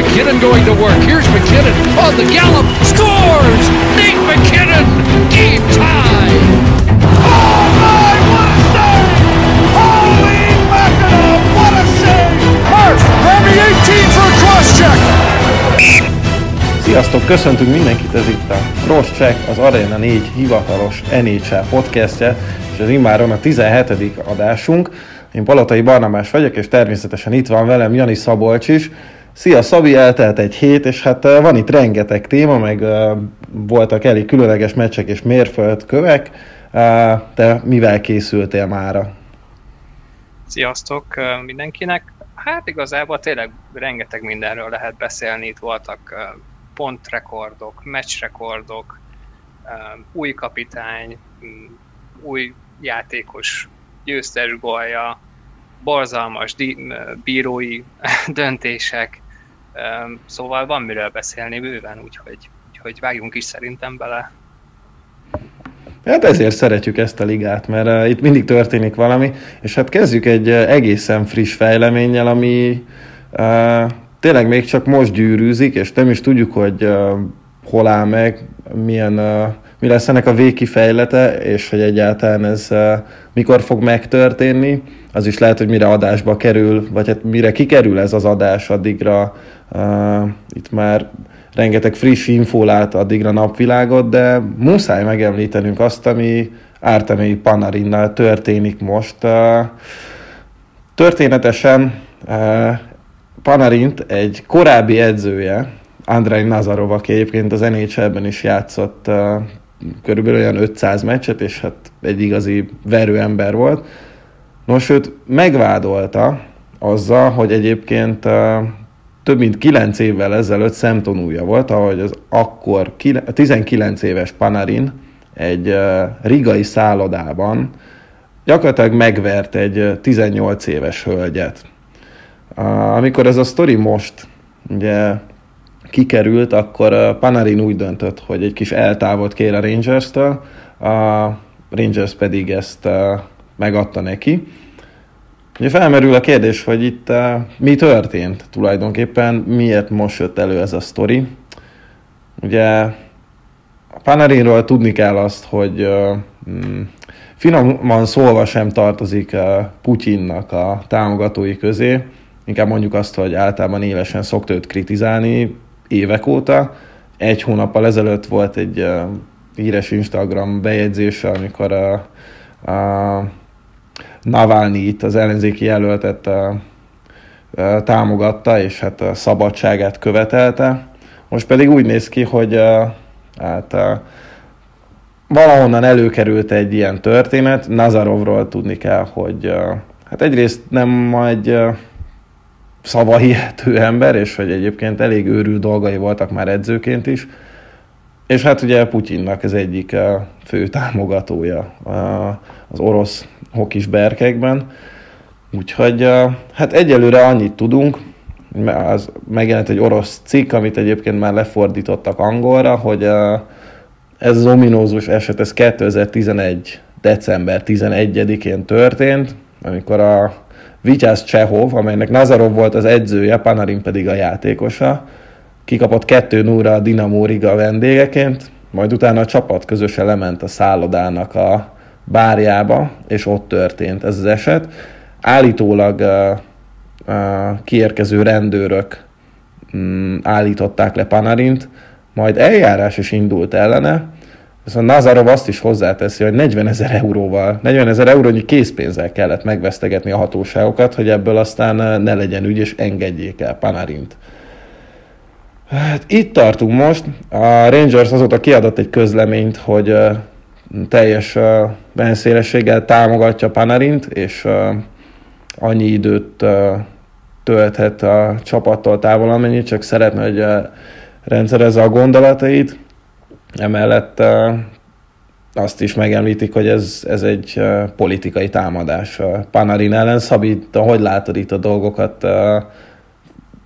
McKinnon going to work. Here's McKinnon on the gallop. Scores! Nate McKinnon! Game tie! My, what a save! Holy mackerel, what a save! Hurst, grab the 18 for a cross check! Sziasztok, köszöntünk mindenkit, ez itt a Cross Check, az Arena 4 hivatalos NHL podcastje, és ez immáron a 17. adásunk. Én Palotai Barnabás vagyok, és természetesen itt van velem Jani Szabolcs is. Szia Szabi, eltelt egy hét, és hát van itt rengeteg téma, meg voltak elég különleges meccsek és mérföldkövek. Te mivel készültél mára? Sziasztok mindenkinek! Hát igazából tényleg rengeteg mindenről lehet beszélni. Itt voltak pontrekordok, meccsrekordok, új kapitány, új játékos győztes golja, borzalmas bírói döntések, szóval van miről beszélni bőven, úgyhogy, úgyhogy vágjunk is szerintem bele. Hát ezért szeretjük ezt a ligát, mert uh, itt mindig történik valami, és hát kezdjük egy uh, egészen friss fejleménnyel, ami uh, tényleg még csak most gyűrűzik, és nem is tudjuk, hogy uh, hol áll meg, milyen, uh, mi lesz ennek a végkifejlete, és hogy egyáltalán ez uh, mikor fog megtörténni. Az is lehet, hogy mire adásba kerül, vagy hát mire kikerül ez az adás, addigra uh, itt már rengeteg friss infó lát addigra napvilágot, de muszáj megemlítenünk azt, ami Ártemei Panarinnal történik most. Uh, történetesen Panarint egy korábbi edzője, Andrei Nazarov, aki egyébként az NHL-ben is játszott körülbelül olyan 500 meccset, és hát egy igazi verőember volt. Nos, őt megvádolta azzal, hogy egyébként több mint 9 évvel ezelőtt szemtanúja volt, ahogy az akkor 19 éves Panarin egy rigai szállodában gyakorlatilag megvert egy 18 éves hölgyet. Amikor ez a sztori most ugye kikerült, akkor Panarin úgy döntött, hogy egy kis eltávot kér a Rangers-től, a Rangers pedig ezt megadta neki. Ugye felmerül a kérdés, hogy itt mi történt tulajdonképpen, miért most jött elő ez a sztori. Ugye Panarinról tudni kell azt, hogy mm, finoman szólva sem tartozik Putyinnak a támogatói közé, inkább mondjuk azt, hogy általában évesen szokta őt kritizálni, évek óta. Egy hónappal ezelőtt volt egy uh, híres Instagram bejegyzése, amikor a, a Navalnyi itt az ellenzéki jelöltet uh, uh, támogatta, és hát a szabadságát követelte. Most pedig úgy néz ki, hogy uh, hát uh, valahonnan előkerült egy ilyen történet. Nazarovról tudni kell, hogy uh, hát egyrészt nem uh, szavahihető ember, és hogy egyébként elég őrült dolgai voltak már edzőként is. És hát ugye Putyinnak az egyik eh, fő támogatója eh, az orosz hokis berkekben. Úgyhogy eh, hát egyelőre annyit tudunk, az megjelent egy orosz cikk, amit egyébként már lefordítottak angolra, hogy ez az ominózus eset, ez 2011. december 11-én történt, amikor a Vityász Csehov, amelynek Nazarov volt az edzője, Panarin pedig a játékosa. Kikapott 2 0 a Dinamo Riga vendégeként, majd utána a csapat közösen lement a szállodának a bárjába, és ott történt ez az eset. Állítólag uh, uh, kiérkező rendőrök um, állították le Panarint, majd eljárás is indult ellene, Viszont Nazarov azt is hozzáteszi, hogy 40 ezer euróval, 40 ezer eurónyi készpénzzel kellett megvesztegetni a hatóságokat, hogy ebből aztán eh, ne legyen ügy, és engedjék el Panarint. Hát itt tartunk most. A Rangers azóta kiadott egy közleményt, hogy uh, teljes uh, benszélességgel támogatja Panarint, és uh, annyi időt tölthet a csapattól távol, amennyit csak szeretne, hogy rendszerezze a gondolatait. Emellett azt is megemlítik, hogy ez, ez egy politikai támadás Panarin ellen. Szabi, hogy látod itt a dolgokat?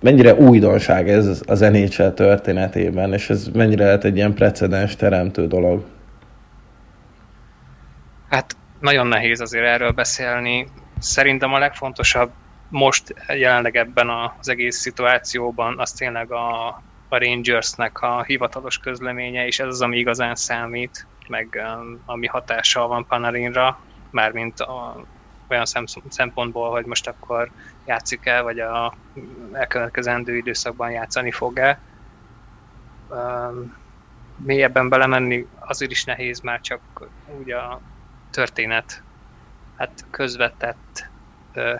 Mennyire újdonság ez az NHL történetében, és ez mennyire lehet egy ilyen precedens teremtő dolog? Hát nagyon nehéz azért erről beszélni. Szerintem a legfontosabb most jelenleg ebben az egész szituációban az tényleg a, a Rangersnek a hivatalos közleménye, és ez az, ami igazán számít, meg um, ami hatással van Panarinra, mármint a, olyan szempontból, hogy most akkor játszik el, vagy a elkövetkezendő időszakban játszani fog-e. Um, mélyebben belemenni azért is nehéz, már csak úgy a történet hát közvetett ö,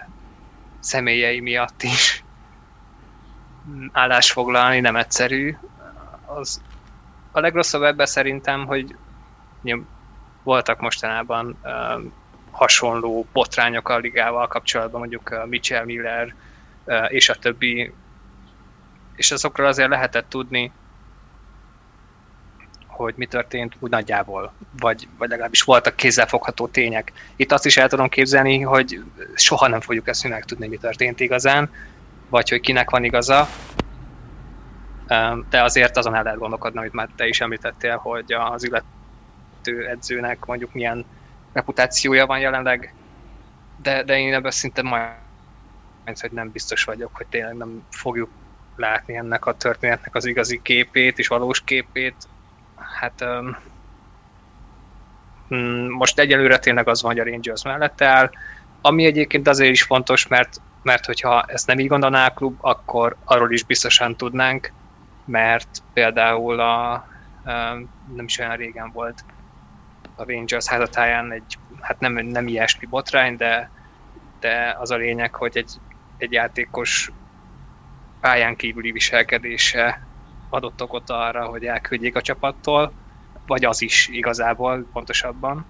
személyei miatt is állásfoglalni nem egyszerű. Az, a legrosszabb ebben szerintem, hogy voltak mostanában ö, hasonló botrányok a ligával kapcsolatban, mondjuk uh, Mitchell Miller uh, és a többi, és azokról azért lehetett tudni, hogy mi történt úgy nagyjából, vagy, vagy legalábbis voltak kézzelfogható tények. Itt azt is el tudom képzelni, hogy soha nem fogjuk ezt tudni, mi történt igazán, vagy hogy kinek van igaza, de azért azon el lehet gondolkodni, amit már te is említettél, hogy az illető edzőnek mondjuk milyen reputációja van jelenleg, de, de én ebben szinte majd, hogy nem biztos vagyok, hogy tényleg nem fogjuk látni ennek a történetnek az igazi képét és valós képét. Hát um, most egyelőre tényleg az van, hogy a Rangers mellett áll, ami egyébként azért is fontos, mert, mert hogyha ezt nem így gondolná a klub, akkor arról is biztosan tudnánk, mert például a, nem is olyan régen volt a Rangers házatáján egy, hát nem, nem ilyesmi botrány, de, de az a lényeg, hogy egy, egy játékos pályán kívüli viselkedése adott okot arra, hogy elküldjék a csapattól, vagy az is igazából pontosabban.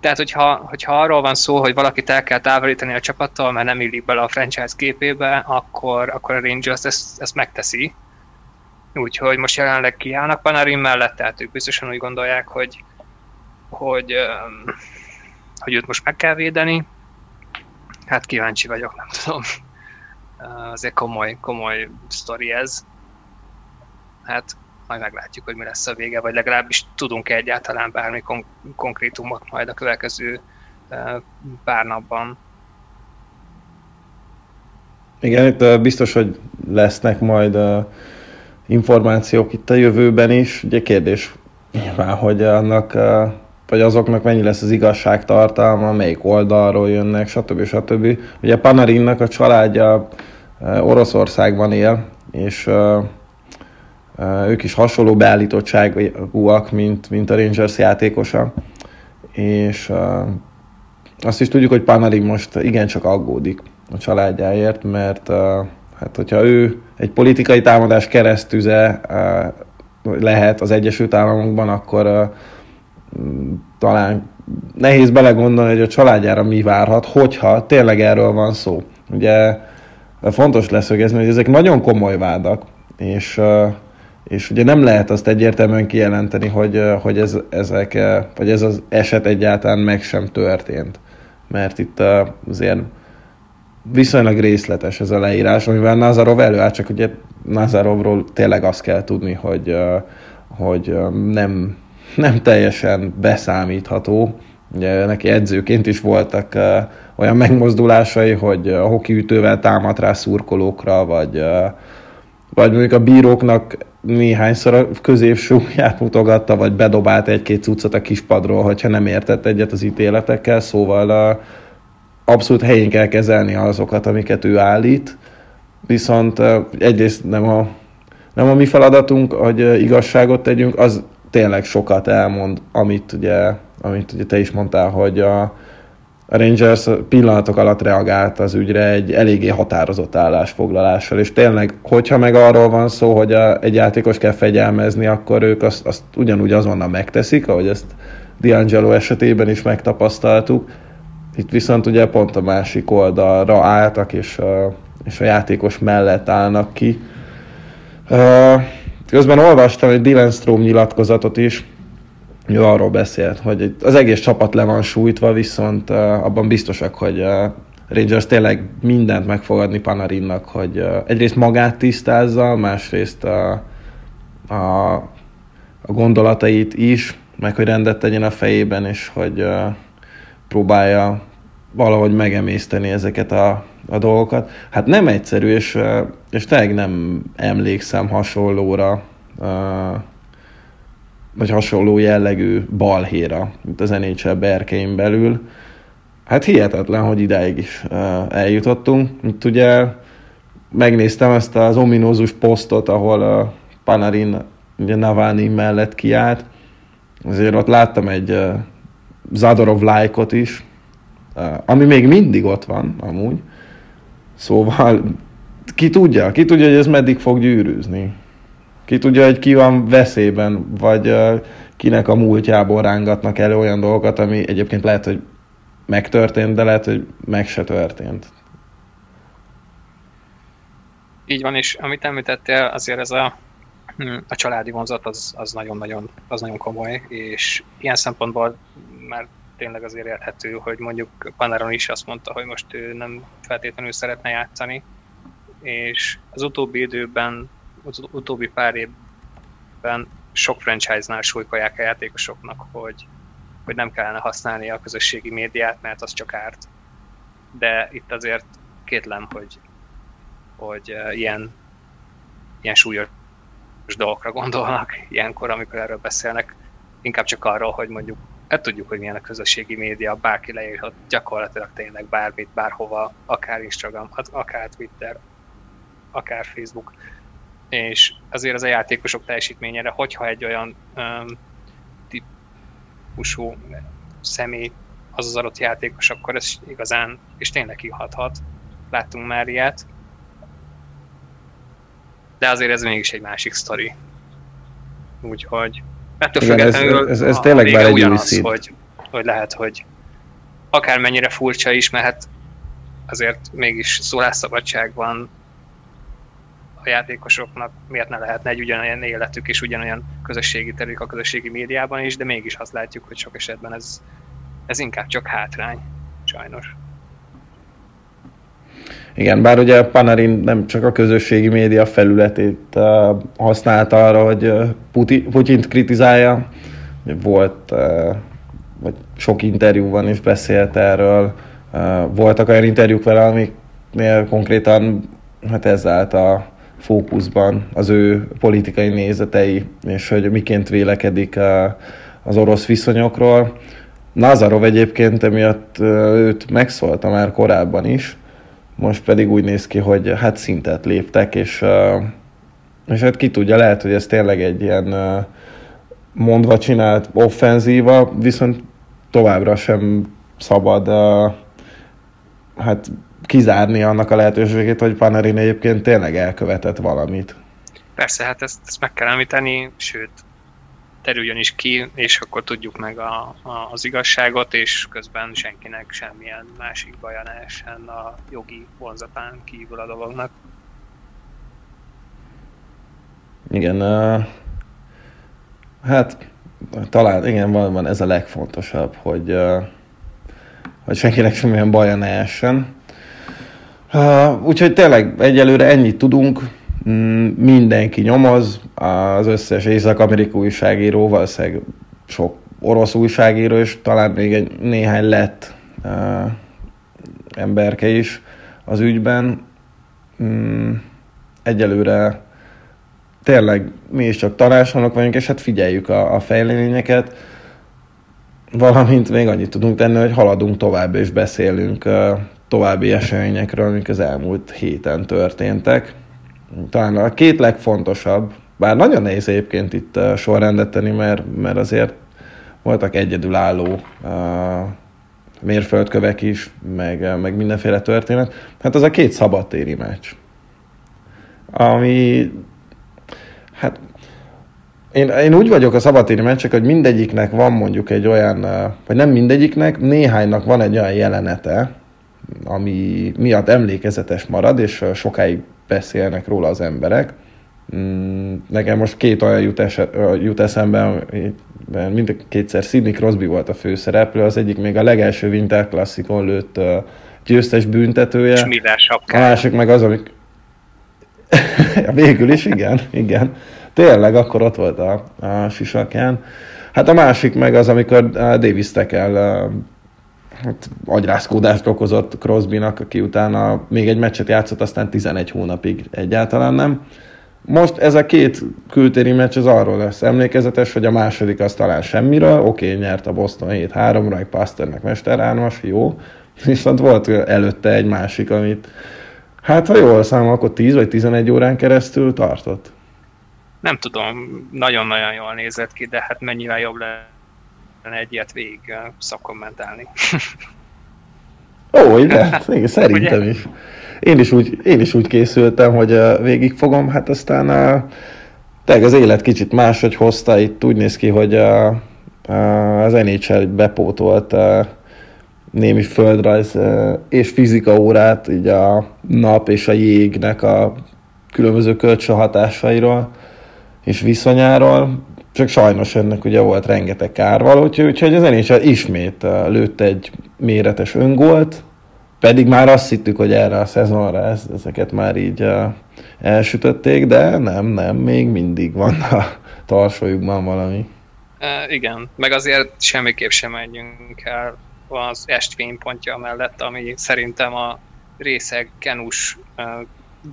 Tehát, hogyha, hogyha arról van szó, hogy valakit el kell távolítani a csapattól, mert nem illik bele a franchise képébe, akkor, akkor a Rangers ezt, ezt megteszi. Úgyhogy most jelenleg kiállnak Panarin mellett, tehát ők biztosan úgy gondolják, hogy, hogy, hogy őt most meg kell védeni. Hát kíváncsi vagyok, nem tudom. Azért komoly, komoly sztori ez. Hát majd meglátjuk, hogy mi lesz a vége, vagy legalábbis tudunk egyáltalán bármi kon- konkrétumot majd a következő pár napban. Igen, itt biztos, hogy lesznek majd információk itt a jövőben is. Ugye kérdés nyilván, hogy annak vagy azoknak mennyi lesz az igazságtartalma, melyik oldalról jönnek, stb. stb. Ugye Panarinnak a családja Oroszországban él, és ők is hasonló beállítottságúak, mint, mint a Rangers játékosa. És azt is tudjuk, hogy Panarin most igencsak aggódik a családjáért, mert hát hogyha ő egy politikai támadás keresztüze lehet az Egyesült Államokban, akkor talán nehéz belegondolni, hogy a családjára mi várhat, hogyha tényleg erről van szó. Ugye fontos leszögezni, hogy ezek nagyon komoly vádak, és, és ugye nem lehet azt egyértelműen kijelenteni, hogy, hogy ez, ezek, vagy ez az eset egyáltalán meg sem történt. Mert itt azért viszonylag részletes ez a leírás, amivel Nazarov előállt, csak ugye Nazarovról tényleg azt kell tudni, hogy, hogy nem nem teljesen beszámítható. Ugye neki edzőként is voltak olyan megmozdulásai, hogy a hokiütővel támadt rá szurkolókra, vagy, vagy mondjuk a bíróknak néhányszor a középsúlyát mutogatta, vagy bedobált egy-két cuccot a kispadról, hogyha nem értett egyet az ítéletekkel, szóval uh, abszolút helyén kell kezelni azokat, amiket ő állít, viszont egyrészt nem a, nem a mi feladatunk, hogy igazságot tegyünk, az tényleg sokat elmond, amit ugye, amit ugye te is mondtál, hogy a, a Rangers pillanatok alatt reagált az ügyre egy eléggé határozott állásfoglalással, és tényleg, hogyha meg arról van szó, hogy a, egy játékos kell fegyelmezni, akkor ők azt, azt ugyanúgy azonnal megteszik, ahogy ezt D'Angelo esetében is megtapasztaltuk. Itt viszont ugye pont a másik oldalra álltak, és a, és a játékos mellett állnak ki. Közben olvastam egy Dylan Strom nyilatkozatot is, ő arról beszélt, hogy az egész csapat le van sújtva, viszont abban biztosak, hogy Rangers tényleg mindent meg fog Panarinnak, hogy egyrészt magát tisztázza, másrészt uh, a, a gondolatait is, meg hogy rendet tegyen a fejében, és hogy próbálja valahogy megemészteni ezeket a a dolgokat. Hát nem egyszerű, és, és tényleg nem emlékszem hasonlóra, vagy hasonló jellegű balhéra, mint az NHL berkein belül. Hát hihetetlen, hogy idáig is eljutottunk. Itt ugye megnéztem ezt az ominózus posztot, ahol a Panarin ugye Navalnyi mellett kiállt. Azért ott láttam egy Zadorov lájkot is, ami még mindig ott van, amúgy. Szóval ki tudja, ki tudja, hogy ez meddig fog gyűrűzni. Ki tudja, hogy ki van veszélyben, vagy kinek a múltjából rángatnak elő olyan dolgokat, ami egyébként lehet, hogy megtörtént, de lehet, hogy meg se történt. Így van, és amit említettél, azért ez a, hm, a családi vonzat az, az nagyon-nagyon az nagyon komoly, és ilyen szempontból már tényleg azért érthető, hogy mondjuk Panaron is azt mondta, hogy most ő nem feltétlenül szeretne játszani, és az utóbbi időben, az utóbbi pár évben sok franchise-nál súlykolják a játékosoknak, hogy, hogy nem kellene használni a közösségi médiát, mert az csak árt. De itt azért kétlem, hogy, hogy ilyen, ilyen súlyos dolgokra gondolnak ilyenkor, amikor erről beszélnek, inkább csak arról, hogy mondjuk hát tudjuk, hogy milyen a közösségi média, bárki leírhat gyakorlatilag tényleg bármit, bárhova, akár Instagram, akár Twitter, akár Facebook. És azért az a játékosok teljesítményére, hogyha egy olyan um, típusú személy az az adott játékos, akkor ez igazán, és tényleg kihathat. Láttunk már ilyet. De azért ez mégis egy másik sztori. Úgyhogy Ettől Igen, függetlenül ez, ez, ez tényleg már egy ugyanaz, hogy, hogy lehet, hogy akármennyire furcsa is, mert hát azért mégis szólásszabadság van a játékosoknak, miért ne lehetne egy ugyanolyan életük és ugyanolyan közösségi terük a közösségi médiában is, de mégis azt látjuk, hogy sok esetben ez, ez inkább csak hátrány, sajnos. Igen, bár ugye Panarin nem csak a közösségi média felületét uh, használta arra, hogy uh, Putyint kritizálja. Volt, uh, vagy sok interjúban is beszélt erről. Uh, voltak olyan interjúk vele, amiknél konkrétan hát ez állt a fókuszban az ő politikai nézetei, és hogy miként vélekedik uh, az orosz viszonyokról. Nazarov egyébként emiatt uh, őt megszólta már korábban is, most pedig úgy néz ki, hogy hát szintet léptek, és, és hát ki tudja, lehet, hogy ez tényleg egy ilyen mondva csinált offenzíva, viszont továbbra sem szabad hát kizárni annak a lehetőségét, hogy Panarin egyébként tényleg elkövetett valamit. Persze, hát ezt, ezt meg kell említeni, sőt, terüljön is ki, és akkor tudjuk meg a, a, az igazságot, és közben senkinek semmilyen másik baja ne essen a jogi vonzatán kívül a dolognak. Igen, uh, hát talán igen, van ez a legfontosabb, hogy, uh, hogy senkinek semmilyen baja ne essen. Uh, úgyhogy tényleg egyelőre ennyit tudunk, Mm, mindenki nyomoz, az összes észak-amerikai újságíró, valószínűleg sok orosz újságíró, és talán még egy néhány lett emberke is az ügyben. Mm, egyelőre tényleg mi is csak tanácsolók vagyunk, és hát figyeljük a, a fejleményeket, valamint még annyit tudunk tenni, hogy haladunk tovább, és beszélünk további eseményekről, amik az elmúlt héten történtek talán a két legfontosabb, bár nagyon nehéz egyébként itt uh, sorrendet tenni, mert, mert azért voltak egyedülálló uh, mérföldkövek is, meg, uh, meg mindenféle történet. Hát az a két szabadtéri meccs. Ami, hát én, én úgy vagyok a szabadtéri meccsek, hogy mindegyiknek van mondjuk egy olyan, vagy nem mindegyiknek, néhánynak van egy olyan jelenete, ami miatt emlékezetes marad, és sokáig beszélnek róla az emberek. Mm, nekem most két olyan jut, eset, jut eszembe, mind kétszer Sidney Crosby volt a főszereplő, az egyik még a legelső Winter Classicon lőtt győztes büntetője. És a másik meg az, amik... Végül is, igen, igen. Tényleg, akkor ott volt a, a sisakján. Hát a másik meg az, amikor Davis Tekel hát, agyrázkódást okozott Crosbynak, aki utána még egy meccset játszott, aztán 11 hónapig egyáltalán nem. Most ez a két kültéri meccs az arról lesz emlékezetes, hogy a második az talán semmiről, oké, okay, nyert a Boston 7-3-ra, egy Pasternek mesterármas, jó, viszont volt előtte egy másik, amit hát ha jól számol, akkor 10 vagy 11 órán keresztül tartott. Nem tudom, nagyon-nagyon jól nézett ki, de hát mennyivel jobb lenne egy ilyet végig szakkommentálni. Ó, ide, szerintem is. Én is, úgy, én is úgy készültem, hogy végig fogom, hát aztán tényleg az élet kicsit máshogy hozta, itt úgy néz ki, hogy az NHL bepótolt némi földrajz és fizika órát, így a nap és a jégnek a különböző kölcsönhatásairól és viszonyáról, csak sajnos ennek ugye volt rengeteg kárvaló, úgyhogy az NHL ismét lőtt egy méretes öngolt, pedig már azt hittük, hogy erre a szezonra ez, ezeket már így uh, elsütötték, de nem, nem, még mindig van a tarsójukban valami. Uh, igen, meg azért semmiképp sem menjünk el az estfénypontja mellett, ami szerintem a részeg kenus uh,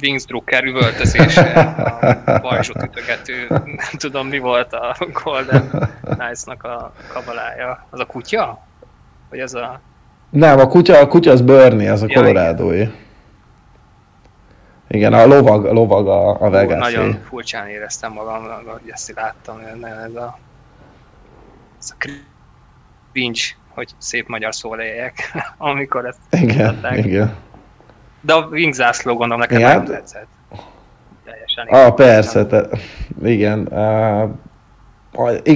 Wingsdrucker üvöltözése, a bajzsot ütögető, nem tudom mi volt a Golden Knights-nak a kabalája. Az a kutya? Vagy az a nem, a kutya, a kutya az Bernie, az a ja, Colorado-i. Igen. a lovag, a, lovag a, a vegas Nagyon furcsán éreztem magam, hogy ezt láttam, ez a, ez a cringe, hogy szép magyar szóval éljek, amikor ezt igen, igen. De a Wing zászló gondolom neked igen. nagyon tetszett. Teljesen. Ah, persze, te, igen. Uh,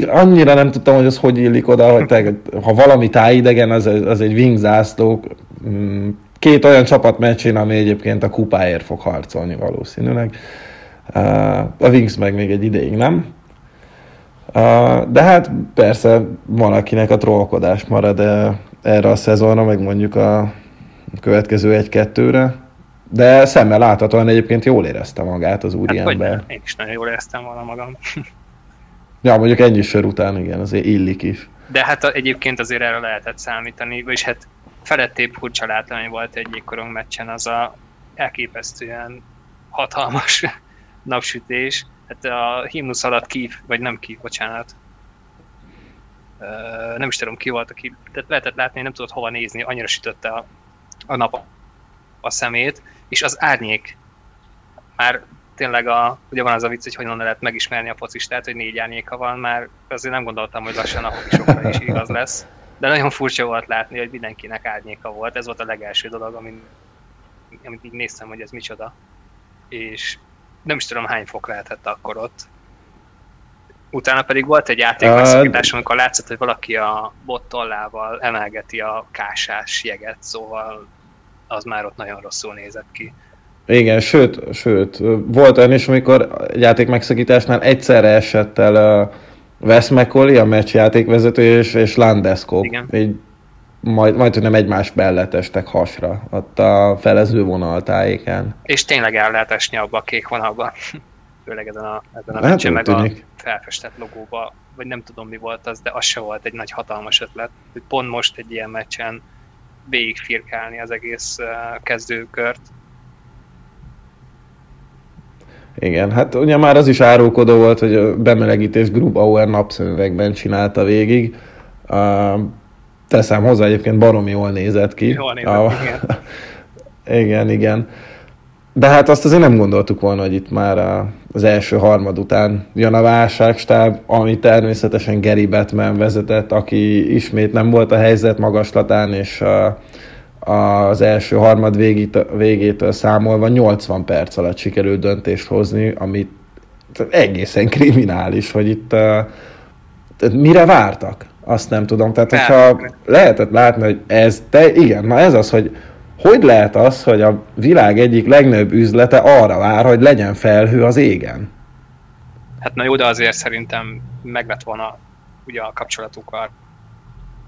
annyira nem tudtam, hogy az hogy illik oda, hogy te, ha valami tájidegen, az, az egy wing zászló, mm, két olyan csapat meccsén, ami egyébként a kupáért fog harcolni valószínűleg. A Wings meg még egy ideig nem. De hát persze van, akinek a trollkodás marad erre a szezonra, meg mondjuk a következő egy-kettőre. De szemmel láthatóan egyébként jól érezte magát az úriember. Hát, én is nagyon jól éreztem volna magam. Ja, mondjuk ennyi sör után igen, azért illik is. De hát egyébként azért erre lehetett számítani, és hát felettébb furcsa látvány volt egy jégkorong meccsen az a elképesztően hatalmas napsütés. Hát a himnusz alatt kív, vagy nem kív, bocsánat. Nem is tudom ki volt, aki tehát lehetett látni, nem tudott hova nézni, annyira sütötte a, a nap a szemét, és az árnyék már tényleg a, ugye van az a vicc, hogy hogyan lehet megismerni a focistát, hogy négy árnyéka van, már azért nem gondoltam, hogy lassan a hokisokra is igaz lesz. De nagyon furcsa volt látni, hogy mindenkinek árnyéka volt. Ez volt a legelső dolog, amit, amit így néztem, hogy ez micsoda. És nem is tudom hány fok lehetett akkor ott. Utána pedig volt egy játékmegszakítás, amikor látszott, hogy valaki a bottollával emelgeti a kásás jeget, szóval az már ott nagyon rosszul nézett ki. Igen, sőt, sőt, volt olyan is, amikor egy játék megszakításnál egyszerre esett el uh, Wes McCauley, a meccs játékvezető, és, és Landeskog. Igen. Így majd, majd, hogy nem egymás mellett estek hasra, ott a felező vonal tájéken. És tényleg el lehet esni abba a kék vonalba. Főleg ezen a, ezen a meccsen, meg tűnik. a felfestett logóba, vagy nem tudom mi volt az, de az se volt egy nagy hatalmas ötlet, hogy pont most egy ilyen meccsen végigfirkálni az egész kezdőkört, Igen, hát ugye már az is árulkodó volt, hogy a bemelegítés Grubauer napszemüvegben csinálta végig. Uh, teszem hozzá, egyébként baromi jól nézett ki. Jól nézett, a... igen. igen, igen. De hát azt azért nem gondoltuk volna, hogy itt már az első harmad után jön a válságstáb, ami természetesen Gary Batman vezetett, aki ismét nem volt a helyzet magaslatán, és uh, az első harmad végét, végétől számolva 80 perc alatt sikerült döntést hozni, amit egészen kriminális, hogy itt uh, mire vártak? Azt nem tudom. Tehát, hogyha lehetett látni, hogy ez, te, igen, na ez az, hogy hogy lehet az, hogy a világ egyik legnagyobb üzlete arra vár, hogy legyen felhő az égen? Hát na jó, de azért szerintem meg lett volna ugye a kapcsolatukkal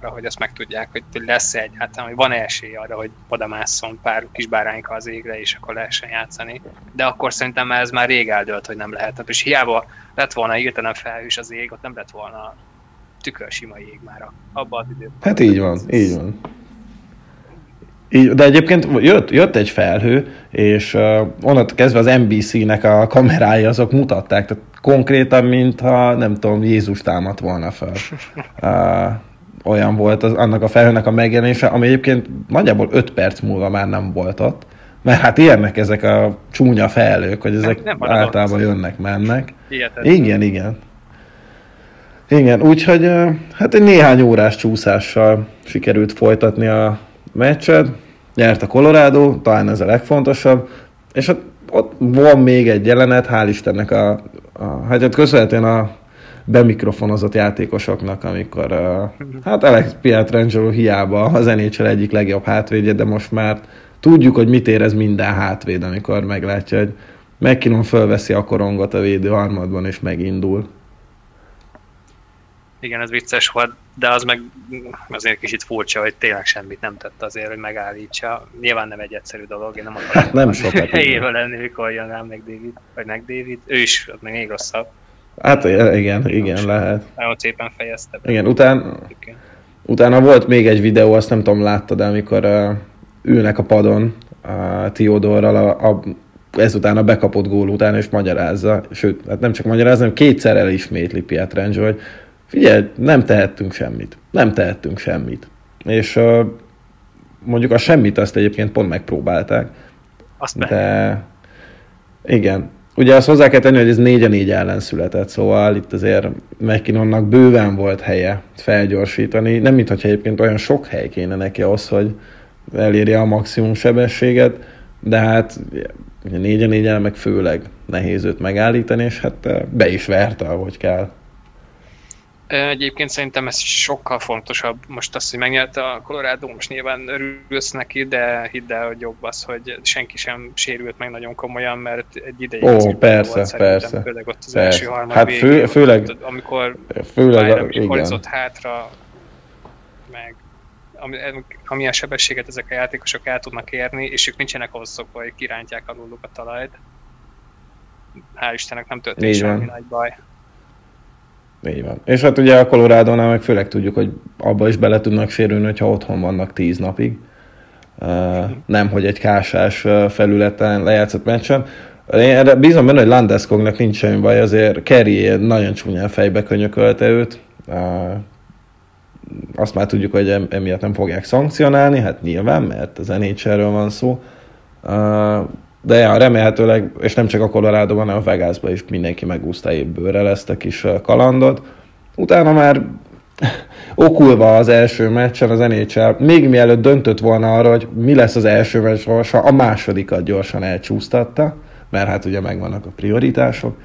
hogy ezt megtudják, hogy lesz-e egyáltalán, hogy van-e esély arra, hogy odamásszon pár kis bárányka az égre, és akkor lehessen játszani. De akkor szerintem ez már rég eldőlt, hogy nem lehet. És hiába lett volna hirtelen felhős az ég, ott nem lett volna tükör sima jég már abban az időben. Hát így van, így van. De egyébként jött, jött egy felhő, és uh, onnantól kezdve az NBC-nek a kamerái azok mutatták, tehát konkrétan, mintha nem tudom, Jézus támadt volna fel. Uh, olyan volt az, annak a felhőnek a megjelenése, ami egyébként nagyjából 5 perc múlva már nem volt ott. Mert hát ilyenek ezek a csúnya felhők, hogy ezek nem, nem általában jönnek, mennek. Ilyetetlen. Igen, igen. Igen, úgyhogy hát egy néhány órás csúszással sikerült folytatni a meccset. Nyert a Colorado, talán ez a legfontosabb. És ott, ott van még egy jelenet, hál' Istennek a, a hát köszönhetően a bemikrofonozott játékosoknak, amikor uh, hát Alex Pietrangelo hiába az NHL egyik legjobb hátvédje, de most már tudjuk, hogy mit érez minden hátvéd, amikor meglátja, hogy McKinnon fölveszi a korongot a védő harmadban, és megindul. Igen, ez vicces volt, de az meg azért kicsit furcsa, hogy tényleg semmit nem tett azért, hogy megállítsa. Nyilván nem egy egyszerű dolog, én nem akarom hát nem sokat. helyével lenni, mikor jön rám meg David, vagy meg David. Ő is, meg még rosszabb. Hát igen, igen, Most lehet. Nagyon szépen fejezte. Be. Igen, után, utána volt még egy videó, azt nem tudom, láttad, amikor uh, ülnek a padon uh, Tiodorral a, a ezután a bekapott gól után, és magyarázza, sőt, hát nem csak magyarázza, hanem kétszer elismétli Pietrangelo, hogy figyelj, nem tehettünk semmit. Nem tehettünk semmit. És uh, mondjuk a semmit azt egyébként pont megpróbálták. Azt de igen, Ugye azt hozzá kell tenni, hogy ez 4 a 4 ellen született, szóval itt azért McKinnonnak bőven volt helye felgyorsítani. Nem mintha egyébként olyan sok hely kéne neki ahhoz, hogy elérje a maximum sebességet, de hát 4 a 4 ellen meg főleg nehéz őt megállítani, és hát be is verte, ahogy kell. Egyébként szerintem ez sokkal fontosabb. Most az, hogy megnyerte a Colorado, most nyilván örülsz neki, de hidd el, hogy jobb az, hogy senki sem sérült meg nagyon komolyan, mert egy ideig Ó, persze, volt, persze. Főleg ott az persze. első harmad hát fő, főleg, ott, amikor főleg, a, igen. hátra, meg ami, amilyen sebességet ezek a játékosok el tudnak érni, és ők nincsenek ahhoz szokva, hogy kirántják aluluk a talajt. Hál' Istennek nem történt semmi nagy baj. Így van. És hát ugye a colorado meg főleg tudjuk, hogy abba is bele tudnak sérülni, hogyha otthon vannak tíz napig. Uh, nem, hogy egy kásás felületen lejátszott meccsen. Én erre bízom benne, hogy Landeskognak nincs semmi baj, azért Kerry nagyon csúnyán fejbe könyökölte őt. Uh, azt már tudjuk, hogy emiatt nem fogják szankcionálni, hát nyilván, mert az nhl van szó. Uh, de ja, remélhetőleg, és nem csak a colorado hanem a Vegasban is mindenki megúszta épp bőrrel ezt a kis kalandot. Utána már okulva az első meccsen az NHL, még mielőtt döntött volna arra, hogy mi lesz az első meccs sorsa, a másodikat gyorsan elcsúsztatta, mert hát ugye megvannak a prioritások.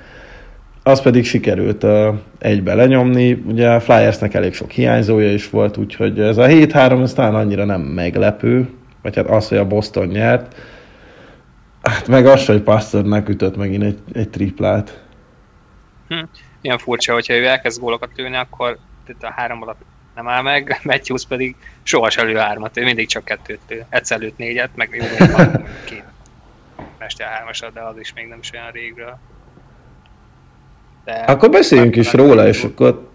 Az pedig sikerült uh, egybe lenyomni, ugye a Flyersnek elég sok hiányzója is volt, úgyhogy ez a 7-3 ez talán annyira nem meglepő, vagy hát az, hogy a Boston nyert, Hát meg az, hogy Pasternak ütött megint egy, egy triplát. Hm. Ilyen furcsa, hogyha ő elkezd gólokat lőni, akkor a három alatt nem áll meg, Matthews pedig sohasem lő hármat, ő mindig csak kettőt lő. Egyszer lőtt négyet, meg jó, két mester hármasat, de az is még nem is olyan régről. De akkor beszéljünk is róla, és akkor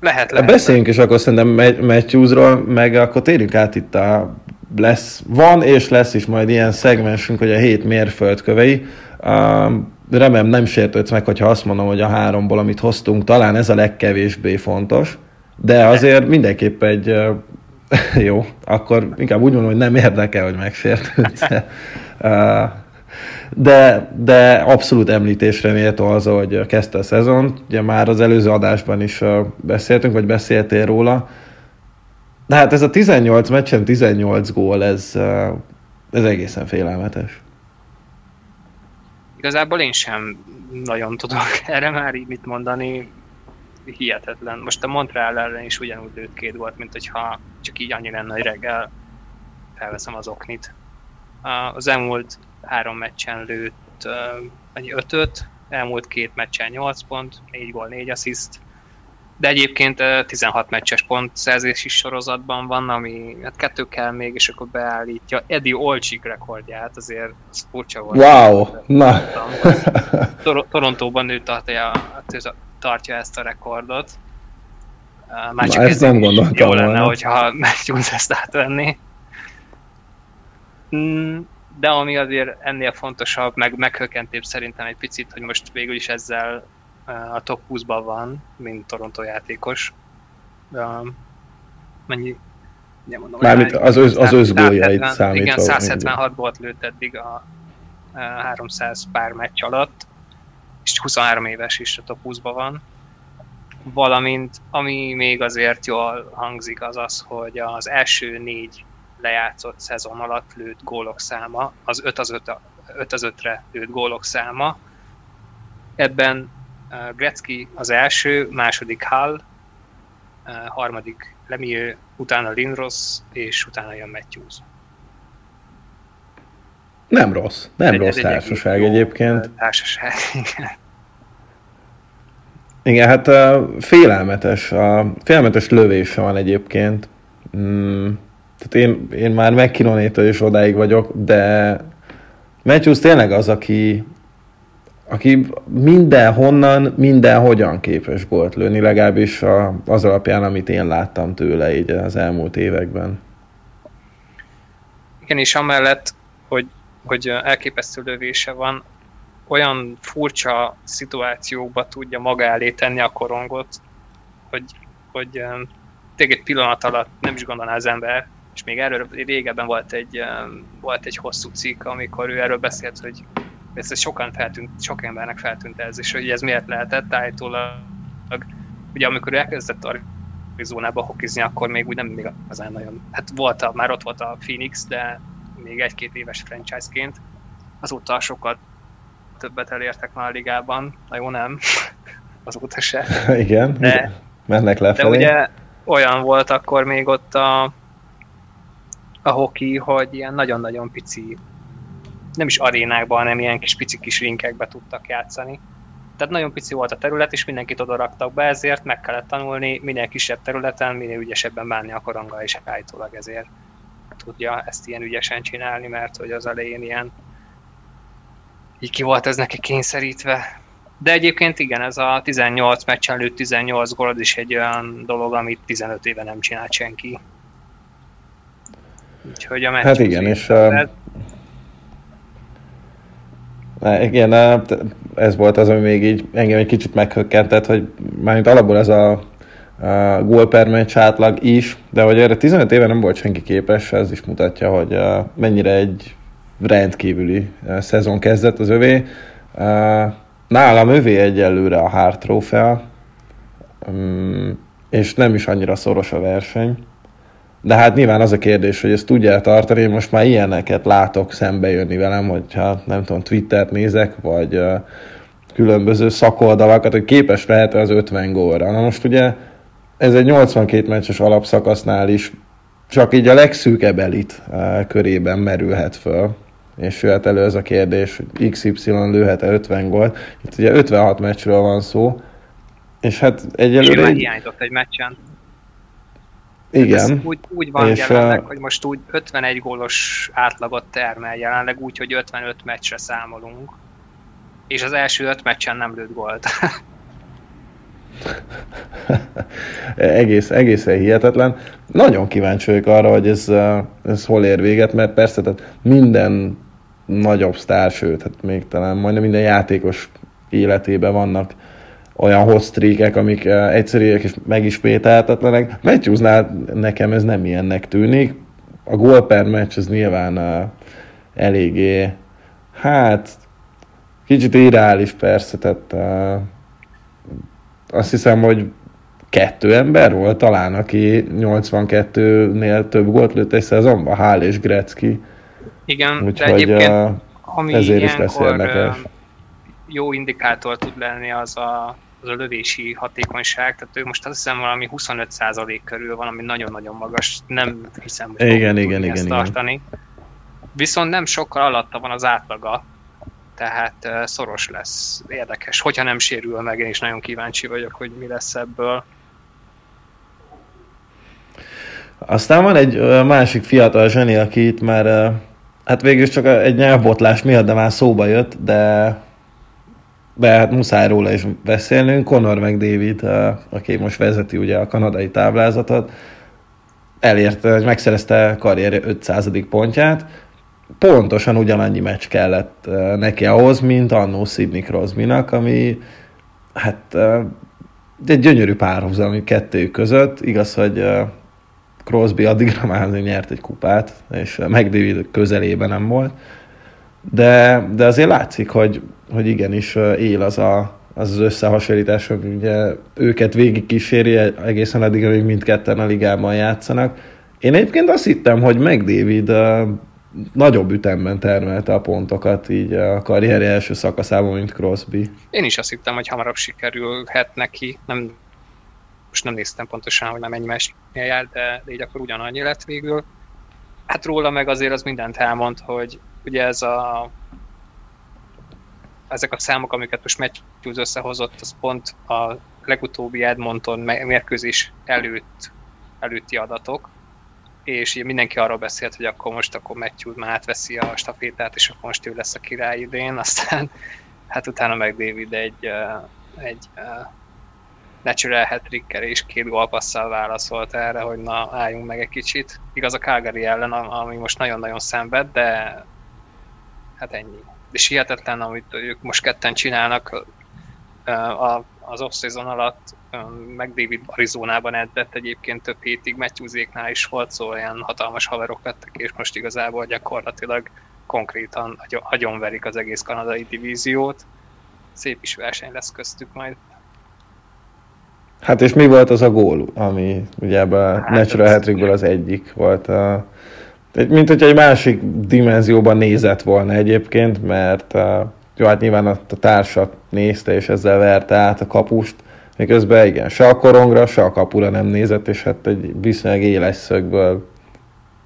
lehet, lehet. Beszéljünk is akkor szerintem Matthewsról, meg akkor térjünk át itt a lesz, van és lesz is majd ilyen szegmensünk, hogy a hét mérföldkövei. Uh, remélem nem sértődsz meg, hogyha azt mondom, hogy a háromból, amit hoztunk, talán ez a legkevésbé fontos, de azért mindenképp egy jó, akkor inkább úgy mondom, hogy nem érdekel, hogy megsértődsz. De, de abszolút említésre méltó az, hogy kezdte a szezont. Ugye már az előző adásban is beszéltünk, vagy beszéltél róla, de hát ez a 18 meccsen 18 gól, ez, ez egészen félelmetes. Igazából én sem nagyon tudok erre már így mit mondani. Hihetetlen. Most a Montreal ellen is ugyanúgy lőtt két volt, mint hogyha csak így annyi lenne, hogy reggel felveszem az oknit. Az elmúlt három meccsen lőtt annyi ötöt, elmúlt két meccsen 8 pont, 4 gól, 4 assziszt, de egyébként 16 meccses pontszerzési sorozatban van, ami hát kettő kell még, és akkor beállítja Eddie Olcsik rekordját, azért az furcsa volt. Wow! Na! Tor- Torontóban ő tartja, tartja ezt a rekordot. Már csak Na, ezt nem gondoltam Jó lenne, volna. hogyha Matthews ezt átvenni. Mm, de ami azért ennél fontosabb, meg meghökkentőbb szerintem egy picit, hogy most végül is ezzel a top 20-ban van, mint Toronto játékos. Mennyi? Nem mondom, Mármint az, öz, az összgóljait számítva. Igen, 176 volt lőtt eddig a 300 pár meccs alatt, és 23 éves is a top 20-ban van. Valamint, ami még azért jól hangzik, az az, hogy az első négy lejátszott szezon alatt lőtt gólok száma, az 5 az 5, 5 az 5-re lőtt gólok száma. Ebben uh, Gretzky az első, második Hall, uh, harmadik Lemieux, utána Lindros, és utána jön Matthews. Nem rossz, nem egy, rossz egy társaság egy egyébként. Társaság, igen. Igen, hát uh, félelmetes, uh, félelmetes lövése van egyébként. Mm, tehát én, én már McKinnonétől is odáig vagyok, de Matthews tényleg az, aki, aki mindenhonnan, mindenhogyan képes gólt lőni, legalábbis a, az alapján, amit én láttam tőle így az elmúlt években. Igen, és amellett, hogy, hogy elképesztő lövése van, olyan furcsa szituációkba tudja maga elé tenni a korongot, hogy, hogy tényleg egy pillanat alatt nem is gondolná az ember, és még erről régebben volt egy, volt egy hosszú cikk, amikor ő erről beszélt, hogy ez sokan feltűnt, sok embernek feltűnt ez, és hogy ez miért lehetett állítólag. Ugye amikor elkezdett Arizonába hokizni, akkor még úgy nem igazán nagyon, hát volt a, már ott volt a Phoenix, de még egy-két éves franchise-ként. Azóta sokkal többet elértek már a ligában, na jó nem, azóta se. Igen, de, mennek lefelé. De ugye olyan volt akkor még ott a, a hoki, hogy ilyen nagyon-nagyon pici, nem is arénákban, hanem ilyen kis pici kis rinkekbe tudtak játszani. Tehát nagyon pici volt a terület, és mindenkit oda raktak be, ezért meg kellett tanulni minél kisebb területen, minél ügyesebben bánni a koronga, és állítólag ezért tudja ezt ilyen ügyesen csinálni, mert hogy az elején ilyen így ki volt ez neki kényszerítve. De egyébként igen, ez a 18 meccs előtt 18 gól is egy olyan dolog, amit 15 éve nem csinált senki. Úgyhogy a hát igen, és uh, igen, ez volt az, ami még így engem egy kicsit meghökkentett, hogy mármint alapból ez a, a gól per meccs átlag is, de hogy erre 15 éve nem volt senki képes, ez is mutatja, hogy uh, mennyire egy rendkívüli uh, szezon kezdett az övé. Uh, nálam övé egyelőre a Hart trófea, um, és nem is annyira szoros a verseny. De hát nyilván az a kérdés, hogy ezt tudja tartani, én most már ilyeneket látok szembe jönni velem, hogyha nem tudom, Twittert nézek, vagy uh, különböző szakoldalakat, hogy képes lehet az 50 gólra. Na most ugye ez egy 82 meccses alapszakasznál is csak így a legszűkebb elit uh, körében merülhet föl. És jöhet elő ez a kérdés, hogy XY lőhet-e 50 gólt. Itt ugye 56 meccsről van szó, és hát egyelőre... És hiányzott egy meccsen. Igen. Ez úgy, úgy van és jelenleg, hogy most úgy 51 gólos átlagot termel jelenleg, úgy, hogy 55 meccsre számolunk. És az első 5 meccsen nem lőtt gólt. Egész, egészen hihetetlen. Nagyon kíváncsi vagyok arra, hogy ez, ez hol ér véget, mert persze tehát minden nagyobb sztár, sőt, hát még talán majdnem minden játékos életében vannak olyan hot amik uh, egyszerűek és megismételhetetlenek. Matthewsnál nekem ez nem ilyennek tűnik. A gól per meccs az nyilván uh, eléggé, hát kicsit irreális persze, tehát uh, azt hiszem, hogy kettő ember volt talán, aki 82-nél több gólt lőtt egy szezonban, Hál és Gretzky. Igen, Úgyhogy, de egyébként uh, ami ezért is lesz érdekes. Jó indikátor tud lenni az a az a lövési hatékonyság, tehát ő most azt hiszem valami 25% körül van, ami nagyon-nagyon magas, nem hiszem, hogy igen, igen, igen, ezt tartani. Igen. Viszont nem sokkal alatta van az átlaga, tehát szoros lesz, érdekes. Hogyha nem sérül meg, én is nagyon kíváncsi vagyok, hogy mi lesz ebből. Aztán van egy másik fiatal zseni, aki itt már, hát végül csak egy nyelvbotlás miatt, de már szóba jött, de de hát muszáj róla is beszélnünk. Conor meg David, aki most vezeti ugye a kanadai táblázatot, elérte, hogy megszerezte karrier 500. pontját, pontosan ugyanannyi meccs kellett neki ahhoz, mint annó Sidney Crosby-nak, ami hát egy gyönyörű párhuzam kettőjük között. Igaz, hogy Crosby addigra már nyert egy kupát, és McDavid közelében nem volt. De, de azért látszik, hogy, hogy igenis él az a, az, az összehasonlítás, hogy ugye őket végig kíséri egészen addig, amíg mindketten a ligában játszanak. Én egyébként azt hittem, hogy McDavid nagyobb ütemben termelte a pontokat így a karrierje első szakaszában, mint Crosby. Én is azt hittem, hogy hamarabb sikerülhet neki. Nem, most nem néztem pontosan, hogy nem mennyi mesnél jár, de, de így akkor ugyanannyi lett végül. Hát róla meg azért az mindent elmond, hogy ugye ez a ezek a számok, amiket most Matthews összehozott, az pont a legutóbbi Edmonton mérkőzés előtt, előtti adatok, és mindenki arról beszélt, hogy akkor most akkor Matthews már átveszi a stafétát, és akkor most ő lesz a király idén, aztán hát utána meg David egy, egy natural hat és két gólpasszal válaszolt erre, hogy na álljunk meg egy kicsit. Igaz a Calgary ellen, ami most nagyon-nagyon szenved, de hát ennyi. És hihetetlen, amit ők most ketten csinálnak az off-season alatt, meg David Arizonában edzett egyébként több hétig, Matthewséknál is volt szó, olyan hatalmas haverok lettek, és most igazából gyakorlatilag konkrétan agyonverik az egész kanadai divíziót. Szép is verseny lesz köztük majd. Hát és mi volt az a gól, ami ugye ebben a hát Natural hat az egyik volt a mint hogy egy másik dimenzióban nézett volna egyébként, mert jó, hát nyilván a, a társat nézte, és ezzel verte át a kapust, miközben igen, se a korongra, se a kapura nem nézett, és hát egy viszonylag éles szögből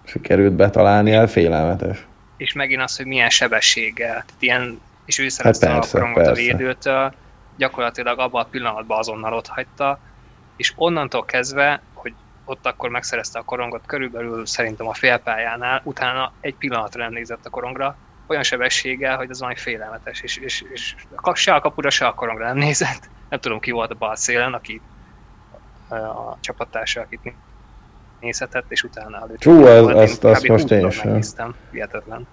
sikerült betalálni el, félelmetes. És megint az, hogy milyen sebességgel, tehát ilyen, és ő szerezte hát persze, a korongot persze. a védőtől, gyakorlatilag abban a pillanatban azonnal ott hagyta, és onnantól kezdve ott akkor megszerezte a korongot körülbelül szerintem a félpályánál, utána egy pillanatra nem nézett a korongra, olyan sebességgel, hogy az valami félelmetes, és, és, és se a kapura, se a korongra nem nézett. Nem tudom, ki volt a bal szélen, aki a csapattársa, akit nézhetett, és utána előtt. Hú, az, azt, azt most én sem. Néztem, hihetetlen.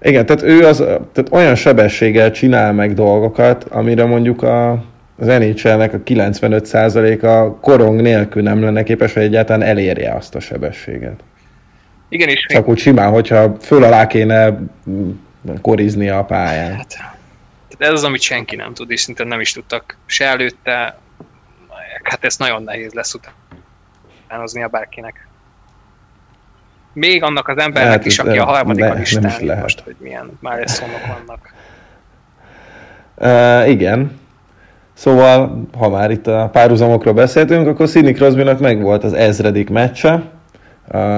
Igen, tehát ő az, tehát olyan sebességgel csinál meg dolgokat, amire mondjuk a az NHL-nek a 95%-a korong nélkül nem lenne képes, hogy egyáltalán elérje azt a sebességet. Igen, és Csak úgy simán, hogyha föl alá kéne mm, korizni a pályán. Hát, ez az, amit senki nem tud, és szinte nem is tudtak se előtte. Hát ez nagyon nehéz lesz a bárkinek. Még annak az embernek hát, is, aki a harmadik ne, a listán, most, hogy milyen már vannak. Uh, igen, Szóval, ha már itt a párhuzamokról beszéltünk, akkor Sidney Crosbynak meg volt az ezredik meccse,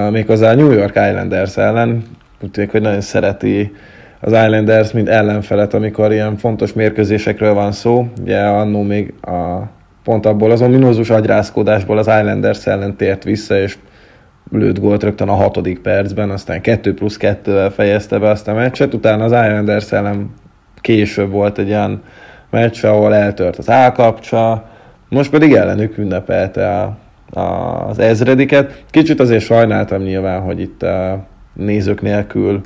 méghozzá a New York Islanders ellen. Úgy tűnik, hogy nagyon szereti az Islanders, mint ellenfelet, amikor ilyen fontos mérkőzésekről van szó. Ugye annó még a, pont abból az ominózus agyrázkodásból az Islanders ellen tért vissza, és lőtt gólt rögtön a hatodik percben, aztán 2 plusz 2-vel fejezte be azt a meccset, utána az Islanders ellen később volt egy olyan meccs, ahol eltört az állkapcsa, most pedig ellenük ünnepelte a, a, az ezrediket. Kicsit azért sajnáltam nyilván, hogy itt a nézők nélkül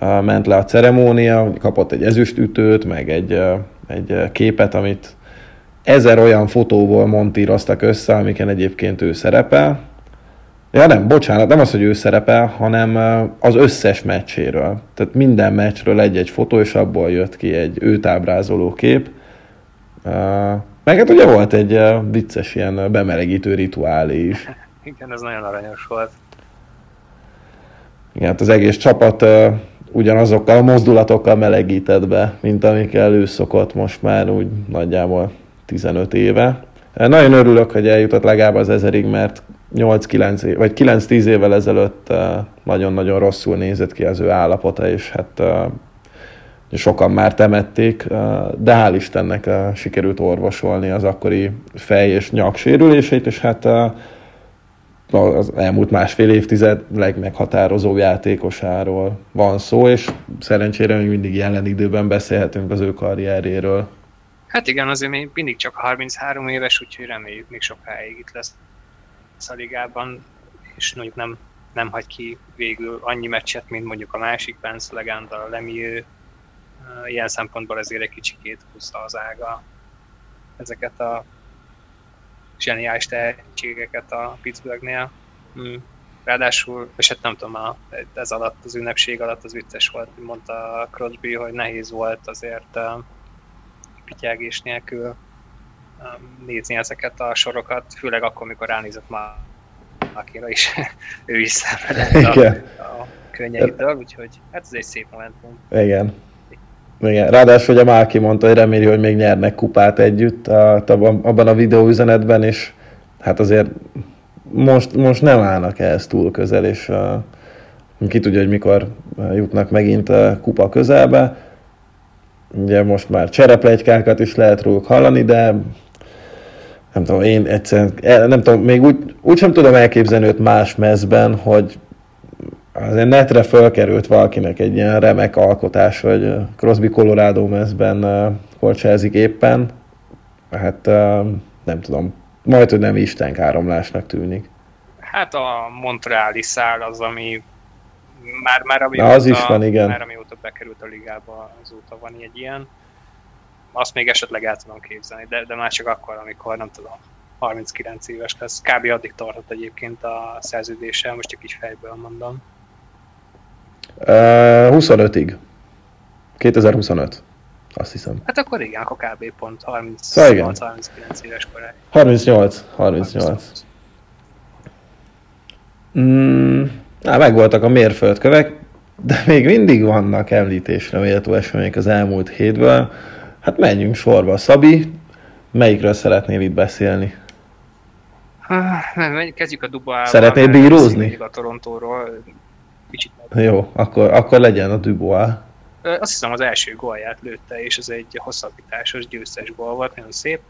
ment le a ceremónia, kapott egy ezüstütőt, meg egy, egy képet, amit ezer olyan fotóból montíroztak össze, amiken egyébként ő szerepel, Ja nem, bocsánat, nem az, hogy ő szerepel, hanem az összes meccséről. Tehát minden meccsről egy-egy fotó, és abból jött ki egy őt ábrázoló kép. Meg hát ugye volt egy vicces ilyen bemelegítő rituálé is. Igen, ez nagyon aranyos volt. Igen, hát az egész csapat ugyanazokkal a mozdulatokkal melegített be, mint amikkel ő szokott most már úgy nagyjából 15 éve. Nagyon örülök, hogy eljutott legalább az ezerig, mert 8-9 vagy 9-10 évvel ezelőtt eh, nagyon-nagyon rosszul nézett ki az ő állapota, és hát eh, sokan már temették, eh, de hál' Istennek sikerült orvosolni az akkori fej- és nyaksérülését, és hát az elmúlt másfél évtized legmeghatározó játékosáról van szó, és szerencsére még mindig jelen időben beszélhetünk az ő karrieréről. Hát igen, azért még mindig csak 33 éves, úgyhogy reméljük még sokáig itt lesz a ligában, és mondjuk nem nem hagy ki végül annyi meccset, mint mondjuk a másik Pence legenda, a Lemieux. Ilyen szempontból azért egy kicsikét húzta az ága ezeket a zseniális tehetségeket a Pittsburghnél. Hmm. Ráadásul, és hát nem tudom, ez alatt, az ünnepség alatt az vicces volt, mondta Crosby, hogy nehéz volt azért pityágés nélkül nézni ezeket a sorokat, főleg akkor, mikor ránézett már Akira is, ő is szenvedett a, a könnyeitől, úgyhogy hát ez egy szép momentum. Igen. Igen. Ráadásul ugye Márki mondta, hogy reméli, hogy még nyernek kupát együtt abban a videóüzenetben, és hát azért most, most nem állnak ehhez túl közel, és uh, ki tudja, hogy mikor jutnak megint a kupa közelbe. Ugye most már csereplegykákat is lehet róluk hallani, de nem tudom, én egyszerűen, nem tudom, még úgy, úgy sem tudom elképzelni őt más mezben, hogy azért netre fölkerült valakinek egy ilyen remek alkotás, hogy Crosby Colorado mezben korcsázik éppen. Hát nem tudom, majd, hogy nem Isten káromlásnak tűnik. Hát a Montreali szál az, ami már, már amióta, Na, az is van, igen. Már amióta bekerült a ligába, azóta van egy ilyen. Azt még esetleg el tudom képzelni, de, de már csak akkor, amikor nem tudom, 39 éves lesz. Kb. addig tartott egyébként a szerződése, most csak így fejből mondom. Uh, 25-ig. 2025. Azt hiszem. Hát akkor igen, akkor kb. pont 38-39 szóval éves koráig. 38. 38. 38. Mm, á, megvoltak a mérföldkövek, de még mindig vannak említésre méltó események az elmúlt hétből. Hát menjünk sorba. Szabi, melyikről szeretnél itt beszélni? Nem, kezdjük a Dubával. Szeretnél bírózni? A Torontóról. Kicsit Jó, akkor, akkor legyen a Dubois. Azt hiszem az első gólját lőtte, és ez egy hosszabbításos győztes gól volt, nagyon szép.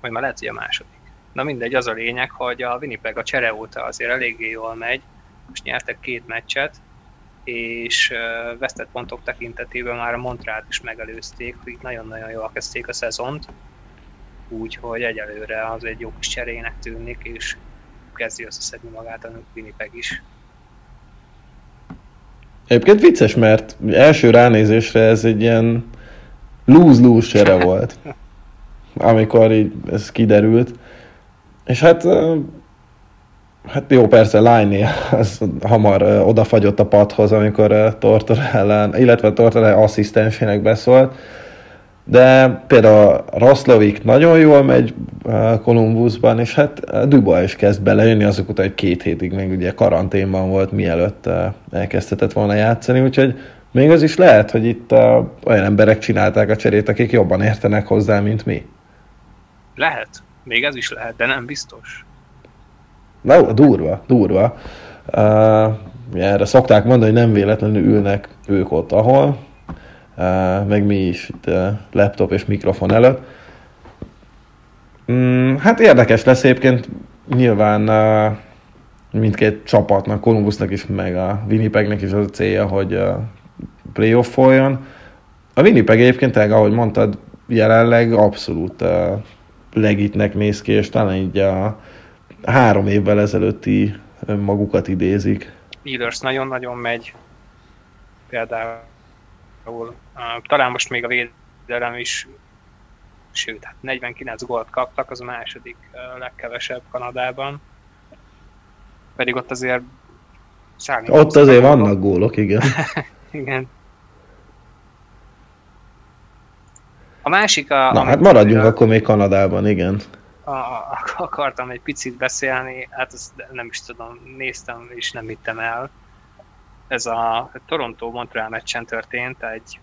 Vagy már lehet, hogy a második. Na mindegy, az a lényeg, hogy a Winnipeg a csere óta azért eléggé jól megy. Most nyertek két meccset, és vesztett pontok tekintetében már a Montreal is megelőzték, hogy nagyon-nagyon jól kezdték a szezont, úgyhogy egyelőre az egy jó kis cserének tűnik, és kezdi összeszedni magát a Winnipeg is. Egyébként vicces, mert első ránézésre ez egy ilyen lose-lose csere volt, amikor így ez kiderült. És hát Hát jó, persze, Lájné az hamar odafagyott a padhoz, amikor Tortorella, illetve Tortorella asszisztensének beszólt. De például Raszlovik nagyon jól megy Kolumbuszban, és hát Duba is kezd belejönni azok után, hogy két hétig még ugye karanténban volt, mielőtt elkezdhetett volna játszani, úgyhogy még az is lehet, hogy itt olyan emberek csinálták a cserét, akik jobban értenek hozzá, mint mi. Lehet, még ez is lehet, de nem biztos. Na, durva, durva. Uh, erre szokták mondani, hogy nem véletlenül ülnek ők ott, ahol, uh, meg mi is itt uh, laptop és mikrofon előtt. Um, hát érdekes lesz egyébként nyilván uh, mindkét csapatnak, Columbusnak is, meg a Winnipegnek is az a célja, hogy uh, playoff folyjon. A Winnipeg egyébként, ahogy mondtad, jelenleg abszolút uh, legitnek néz ki, és talán így a három évvel ezelőtti magukat idézik. Steelers nagyon-nagyon megy. Például talán most még a védelem is sőt, hát 49 gólt kaptak, az a második legkevesebb Kanadában. Pedig ott azért Ott azért vannak gólok, igen. igen. A másik a... Na, hát maradjunk a... akkor még Kanadában, igen. A, a, akartam egy picit beszélni, hát ezt nem is tudom, néztem és nem hittem el. Ez a Toronto-Montreal meccsen történt, egy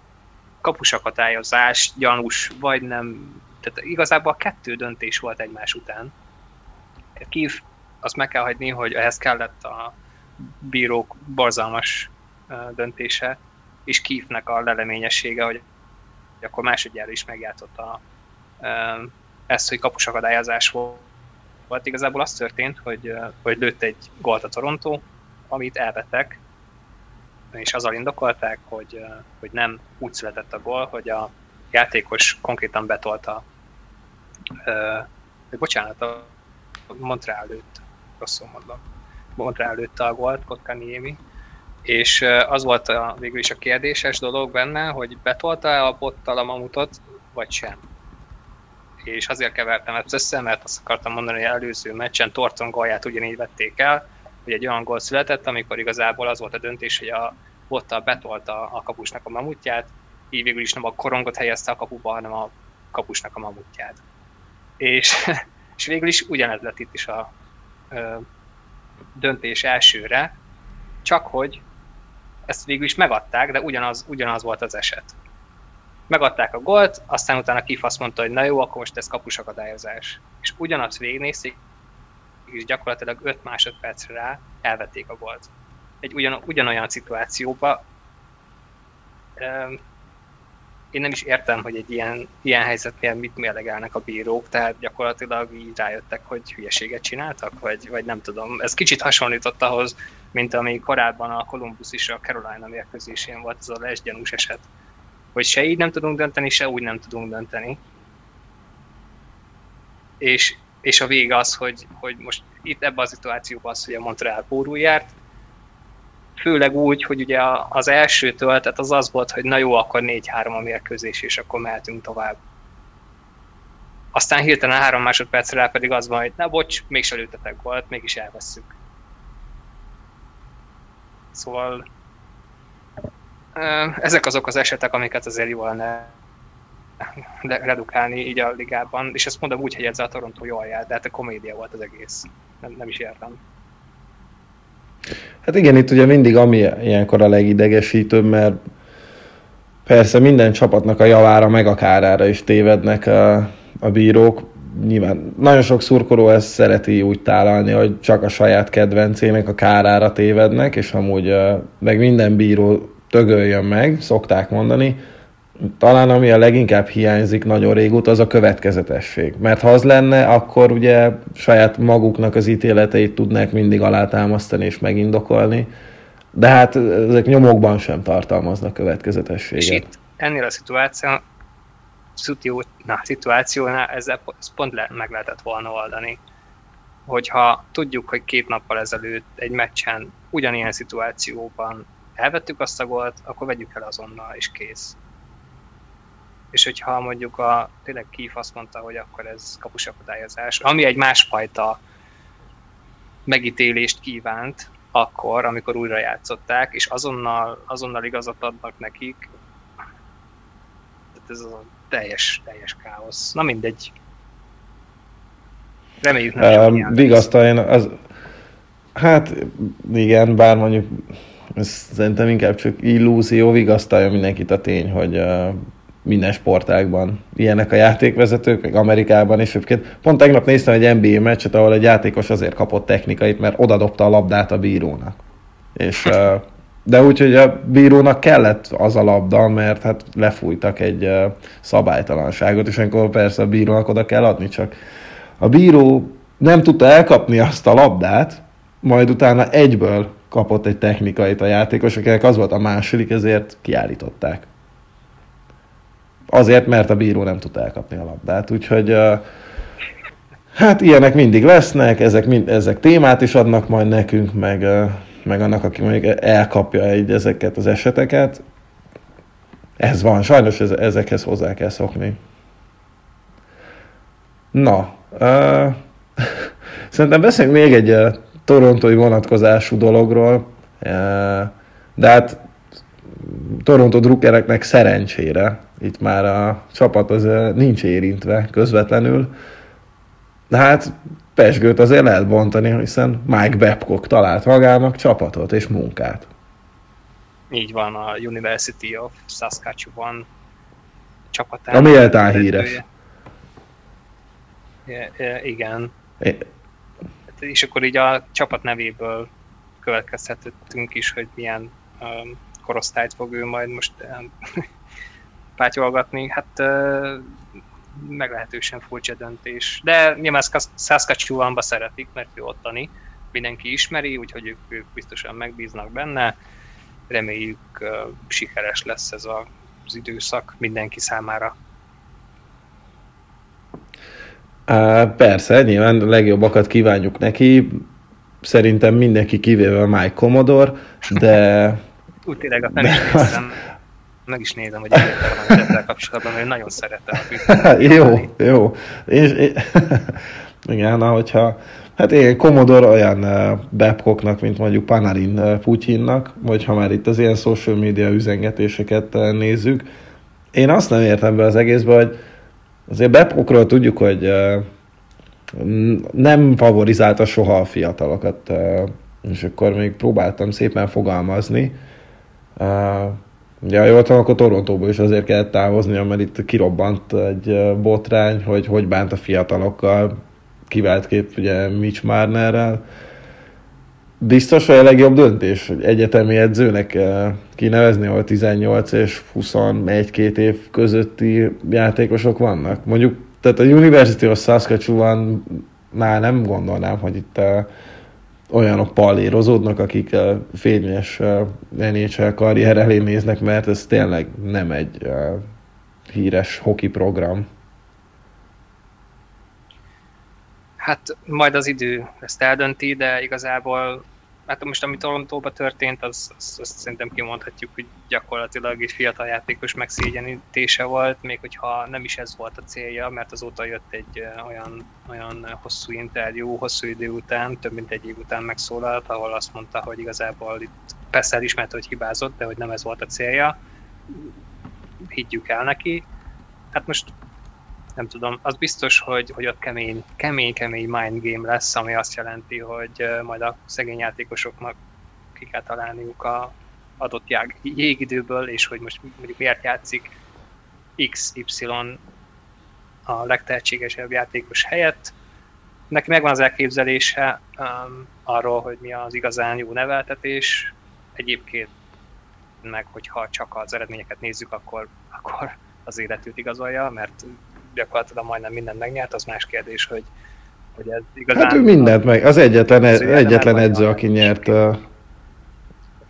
kapusakatályozás, gyanús, vagy nem, tehát igazából kettő döntés volt egymás után. Kív, azt meg kell hagyni, hogy ehhez kellett a bírók borzalmas döntése, és Kívnek a leleményessége, hogy akkor másodjára is megjátszott a, ezt, hogy kapusakadályozás volt. Igazából az történt, hogy, hogy lőtt egy gólt a Toronto, amit elvettek, és azzal indokolták, hogy, hogy nem úgy született a gól, hogy a játékos konkrétan betolta, hogy bocsánat, a Montreal lőtt, rosszul mondom. Montreal lőtte a gólt, Kotkaniemi, és az volt a, végül is a kérdéses dolog benne, hogy betolta-e a bottal a mamutot, vagy sem. És azért kevertem ezt össze, mert azt akartam mondani, hogy előző meccsen Torton golját ugyanígy vették el, hogy egy olyan gól született, amikor igazából az volt a döntés, hogy a bottal betolta a kapusnak a mamutját, így végül is nem a korongot helyezte a kapuba, hanem a kapusnak a mamutját. És, és végül is ugyanez lett itt is a ö, döntés elsőre, csak hogy ezt végül is megadták, de ugyanaz, ugyanaz volt az eset. Megadták a golt, aztán utána Kif azt mondta, hogy na jó, akkor most ez kapusakadályozás. És ugyanazt végignézték, és gyakorlatilag 5 másodpercre rá elvették a golt. Egy ugyan, ugyanolyan szituációba én nem is értem, hogy egy ilyen, ilyen helyzetnél mit mérlegelnek a bírók, tehát gyakorlatilag így rájöttek, hogy hülyeséget csináltak, vagy, vagy nem tudom. Ez kicsit hasonlított ahhoz, mint ami korábban a Columbus is a Carolina mérkőzésén volt, ez a lesgyanús eset. Hogy se így nem tudunk dönteni, se úgy nem tudunk dönteni. És, és a vége az, hogy, hogy most itt ebben a szituációban az, hogy a Montreal pórul járt, főleg úgy, hogy ugye az első töltet az az volt, hogy na jó, akkor 4-3 a mérkőzés, és akkor mehetünk tovább. Aztán hirtelen három másodpercre rá pedig az van, hogy na bocs, mégse lőtetek volt, mégis elvesszük. Szóval ezek azok az esetek, amiket azért jól ne redukálni így a ligában, és ezt mondom úgy, hogy ez a Toronto jól jár, de hát a komédia volt az egész. Nem, nem is értem. Hát igen, itt ugye mindig ami ilyenkor a legidegesítőbb, mert persze minden csapatnak a javára meg a kárára is tévednek a, a bírók. Nyilván nagyon sok szurkoló ezt szereti úgy tálalni, hogy csak a saját kedvencének a kárára tévednek, és amúgy meg minden bíró tögöljön meg, szokták mondani, talán ami a leginkább hiányzik nagyon régóta, az a következetesség. Mert ha az lenne, akkor ugye saját maguknak az ítéleteit tudnák mindig alátámasztani és megindokolni. De hát ezek nyomokban sem tartalmaznak következetességet. És itt ennél a szituáció, szutió, na, szituációnál ezzel ez pont le, meg lehetett volna oldani. Hogyha tudjuk, hogy két nappal ezelőtt egy meccsen ugyanilyen szituációban elvettük azt a gólt, akkor vegyük el azonnal, és kész és hogyha mondjuk a, tényleg Keith azt mondta, hogy akkor ez kapusakadályozás, ami egy másfajta megítélést kívánt, akkor, amikor újra játszották, és azonnal, azonnal igazat adnak nekik, tehát ez a teljes, teljes káosz. Na mindegy. Reméljük nem uh, Vigasztaljon, az, hát igen, bár mondjuk ez szerintem inkább csak illúzió, vigasztalja mindenkit a tény, hogy minden sportágban ilyenek a játékvezetők, meg Amerikában is. Egyébként pont tegnap néztem egy NBA meccset, ahol egy játékos azért kapott technikait, mert odadobta a labdát a bírónak. És, de úgy, hogy a bírónak kellett az a labda, mert hát lefújtak egy szabálytalanságot, és akkor persze a bírónak oda kell adni, csak a bíró nem tudta elkapni azt a labdát, majd utána egyből kapott egy technikait a játékos, akinek az volt a második, ezért kiállították. Azért, mert a bíró nem tudta elkapni a labdát. Úgyhogy hát ilyenek mindig lesznek, ezek, mind, ezek témát is adnak majd nekünk, meg, meg annak, aki mondjuk elkapja egy, ezeket az eseteket. Ez van, sajnos ez, ezekhez hozzá kell szokni. Na, uh, szerintem beszéljünk még egy uh, torontói vonatkozású dologról, uh, de hát Toronto drukkereknek szerencsére itt már a csapat az nincs érintve közvetlenül. De hát Pesgőt azért lehet bontani, hiszen Mike Babcock talált magának csapatot és munkát. Így van, a University of Saskatchewan csapatán. A méltán híres. igen. É. És akkor így a csapat nevéből következhetünk is, hogy milyen um, korosztályt fog ő majd most um, pátyolgatni, hát meglehetősen furcsa döntés. De nyilván Saskatchewanba szeretik, mert ő ottani, mindenki ismeri, úgyhogy ők, ők biztosan megbíznak benne. Reméljük sikeres lesz ez a, az időszak mindenki számára. Á, persze, nyilván a legjobbakat kívánjuk neki. szerintem mindenki kivéve Mike Commodore, de... Úgy tényleg a nézem, meg is nézem, hogy egyáltalán ezzel kapcsolatban, mert nagyon szeretem. jó, jó. És, és, igen, hogyha Hát igen, Commodore olyan Babcocknak, mint mondjuk Panarin Putyinnak, vagy ha már itt az ilyen social media üzengetéseket nézzük. Én azt nem értem be az egészbe, hogy azért Babcockról tudjuk, hogy nem favorizálta soha a fiatalokat, és akkor még próbáltam szépen fogalmazni. Ugye, jól tudom, akkor Torontóból is azért kellett távozni, mert itt kirobbant egy botrány, hogy hogy bánt a fiatalokkal, kivált kép ugye Mitch Marnerrel. Biztos, a legjobb döntés, hogy egyetemi edzőnek kinevezni, ahol 18 és 21-2 év közötti játékosok vannak. Mondjuk, tehát a University of Saskatchewan már nem gondolnám, hogy itt uh, olyanok pallérozódnak, akik uh, fényes uh, NHL karrier elé néznek, mert ez tényleg nem egy híres hoki program. Hát majd az idő ezt eldönti, de igazából hát most ami Torontóban történt, az, az, az szerintem kimondhatjuk, hogy gyakorlatilag egy fiatal játékos megszégyenítése volt, még hogyha nem is ez volt a célja, mert azóta jött egy olyan, olyan hosszú interjú, hosszú idő után, több mint egy év után megszólalt, ahol azt mondta, hogy igazából itt persze elismerte, hogy hibázott, de hogy nem ez volt a célja. Higgyük el neki. Hát most nem tudom, az biztos, hogy, hogy ott kemény, kemény, kemény mind game lesz, ami azt jelenti, hogy majd a szegény játékosoknak ki kell találniuk a adott jág, jégidőből, és hogy most mondjuk miért játszik XY a legtehetségesebb játékos helyett. Neki megvan az elképzelése um, arról, hogy mi az igazán jó neveltetés. Egyébként meg, hogyha csak az eredményeket nézzük, akkor, akkor az életűt igazolja, mert gyakorlatilag majdnem mindent megnyert, az más kérdés, hogy, hogy ez igazán... Hát ő mindent meg, az egyetlen, az egyetlen edző, aki nyert uh,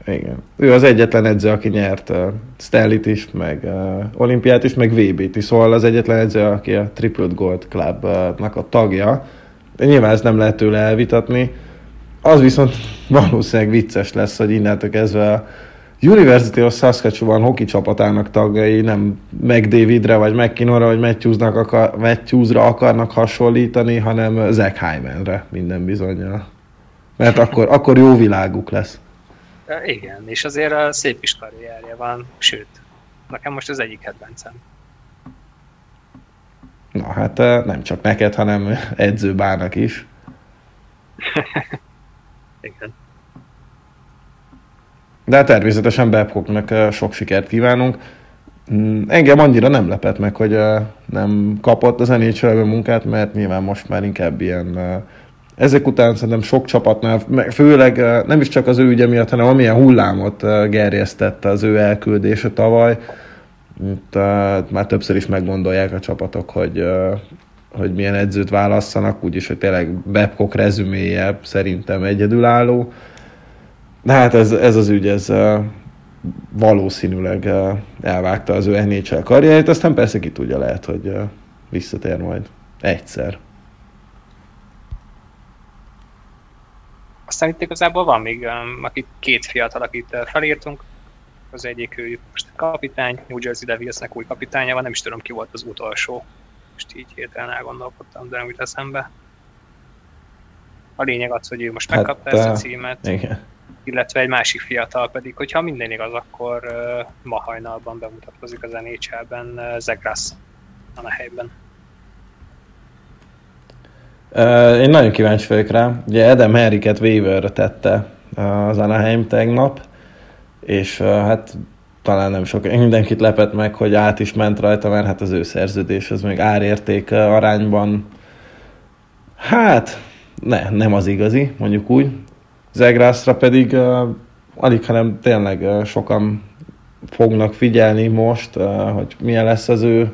igen. Ő az egyetlen edző, aki nyert uh, Stanley-t is, meg uh, olimpiát is, meg VB-t is, szóval az egyetlen edző, aki a Triple Gold Club-nak a tagja. De nyilván ezt nem lehet tőle elvitatni. Az viszont valószínűleg vicces lesz, hogy innentől kezdve University of Saskatchewan hoki csapatának tagjai nem meg Davidre, vagy McKinnonra, vagy Matthewsnak akar, Matthewsra akarnak hasonlítani, hanem Zach Hymanre minden bizonyal. Mert akkor, akkor jó világuk lesz. Igen, és azért a szép is karrierje van, sőt, nekem most az egyik kedvencem. Na hát nem csak neked, hanem edzőbának is. Igen. De természetesen Babcocknak sok sikert kívánunk. Mm, engem annyira nem lepett meg, hogy nem kapott az nhl munkát, mert nyilván most már inkább ilyen ezek után szerintem sok csapatnál, főleg nem is csak az ő ügye miatt, hanem amilyen hullámot gerjesztette az ő elküldése tavaly, itt, már többször is meggondolják a csapatok, hogy, hogy milyen edzőt válasszanak, úgyis, hogy tényleg Babcock rezüméje szerintem egyedülálló. De hát ez, ez az ügy, ez valószínűleg elvágta az ő NHL karrierjét, aztán persze ki tudja, lehet, hogy visszatér majd egyszer. Aztán itt igazából van még akik két fiatal, akit felírtunk. Az egyik ő most kapitány, New Jersey Devilsnek új kapitánya van, nem is tudom ki volt az utolsó. Most így hirtelen elgondolkodtam, de nem jut eszembe. A lényeg az, hogy ő most megkapta hát, ezt a címet. Igen illetve egy másik fiatal pedig, hogyha minden igaz, akkor ma hajnalban bemutatkozik az NHL-ben Zegras a helyben. Én nagyon kíváncsi vagyok rá. Ugye Adam Henriket waiver tette az Anaheim tegnap, és hát talán nem sok, mindenkit lepett meg, hogy át is ment rajta, mert hát az ő szerződés az még árérték arányban hát ne, nem az igazi, mondjuk úgy. Zegrászra pedig uh, alig, hanem tényleg uh, sokan fognak figyelni most, uh, hogy milyen lesz az ő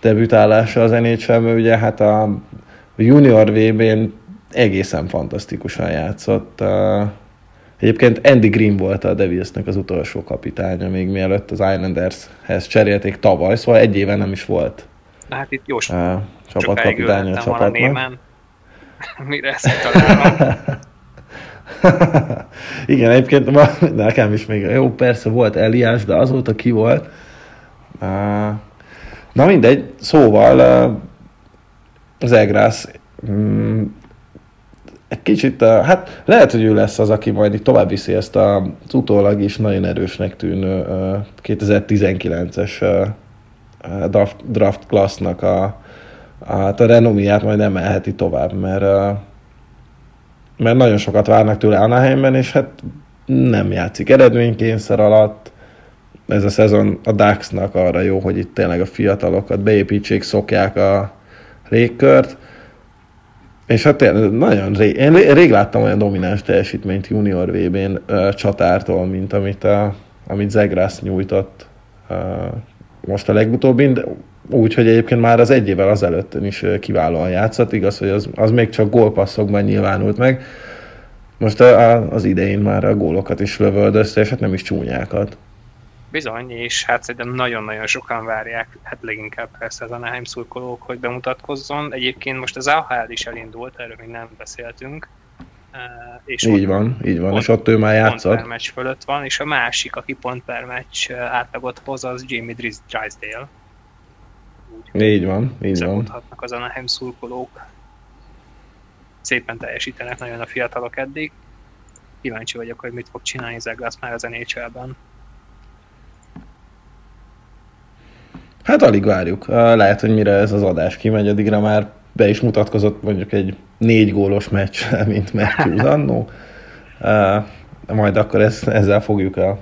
debütálása az nhl ugye hát a junior VB-n egészen fantasztikusan játszott. Uh, Egyébként Andy Green volt a Devilsnek az utolsó kapitánya, még mielőtt az Islandershez cserélték tavaly, szóval egy éve nem is volt. Na hát itt jó uh, csapatkapitánya a csapatnak. Mire ezt találom. Igen, egyébként nekem is még, jó, persze volt Eliás, de azóta ki volt. Na mindegy, szóval az Egrász mm, egy kicsit, hát lehet, hogy ő lesz az, aki majd itt tovább viszi ezt az utólag is nagyon erősnek tűnő 2019-es draft, draft classnak a, a, hát a renomiát majd emelheti tovább, mert, mert nagyon sokat várnak tőle Anaheimben, és hát nem játszik eredménykényszer alatt. Ez a szezon a Daxnak arra jó, hogy itt tényleg a fiatalokat beépítsék, szokják a légkört. És hát tényleg nagyon rég, én rég láttam olyan domináns teljesítményt junior VB-n uh, csatártól, mint amit, a, amit Zegrász nyújtott uh, most a legutóbbin, úgy, hogy egyébként már az egy évvel azelőtt is kiválóan játszott, igaz, hogy az, az még csak gólpasszokban nyilvánult meg. Most a, a, az idején már a gólokat is lövöldözte, és hát nem is csúnyákat. Bizony, és hát szerintem nagyon-nagyon sokan várják, hát leginkább persze az Anaheim szurkolók, hogy bemutatkozzon. Egyébként most az AHL is elindult, erről még nem beszéltünk. És így van, így van, pont, és ott ő már játszott. Pont per meccs fölött van, és a másik, aki pont per meccs átlagot hoz, az Jamie Drysdale. Így van, így van. az Anaheim szurkolók. Szépen teljesítenek nagyon a fiatalok eddig. Kíváncsi vagyok, hogy mit fog csinálni Zeglász már az NHL-ben. Hát alig várjuk. Lehet, hogy mire ez az adás kimegy, addigra már be is mutatkozott mondjuk egy négy gólos meccs, mint Matthews annó. Majd akkor ezt, ezzel fogjuk a,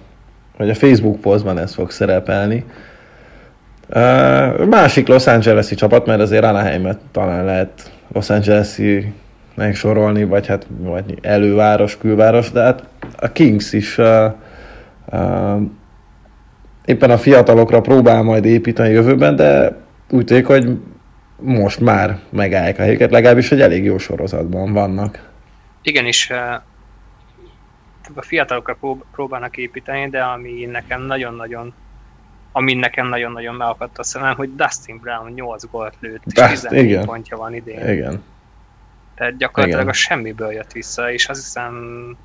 vagy a Facebook posztban ez fog szerepelni. Másik Los Angeles-i csapat, mert azért Anaheim-et talán lehet Los Angeles-i megsorolni, vagy hát vagy előváros, külváros, de hát a Kings is uh, uh, éppen a fiatalokra próbál majd építeni jövőben, de úgy tűnik, hogy most már megállják a helyüket, legalábbis egy elég jó sorozatban vannak. Igen, és a fiatalokra próbálnak építeni, de ami nekem nagyon-nagyon ami nekem nagyon-nagyon megakadt a szemem, hogy Dustin Brown 8 gólt lőtt, és 14 pontja van idén. Igen. Tehát gyakorlatilag igen. a semmiből jött vissza, és azt hiszem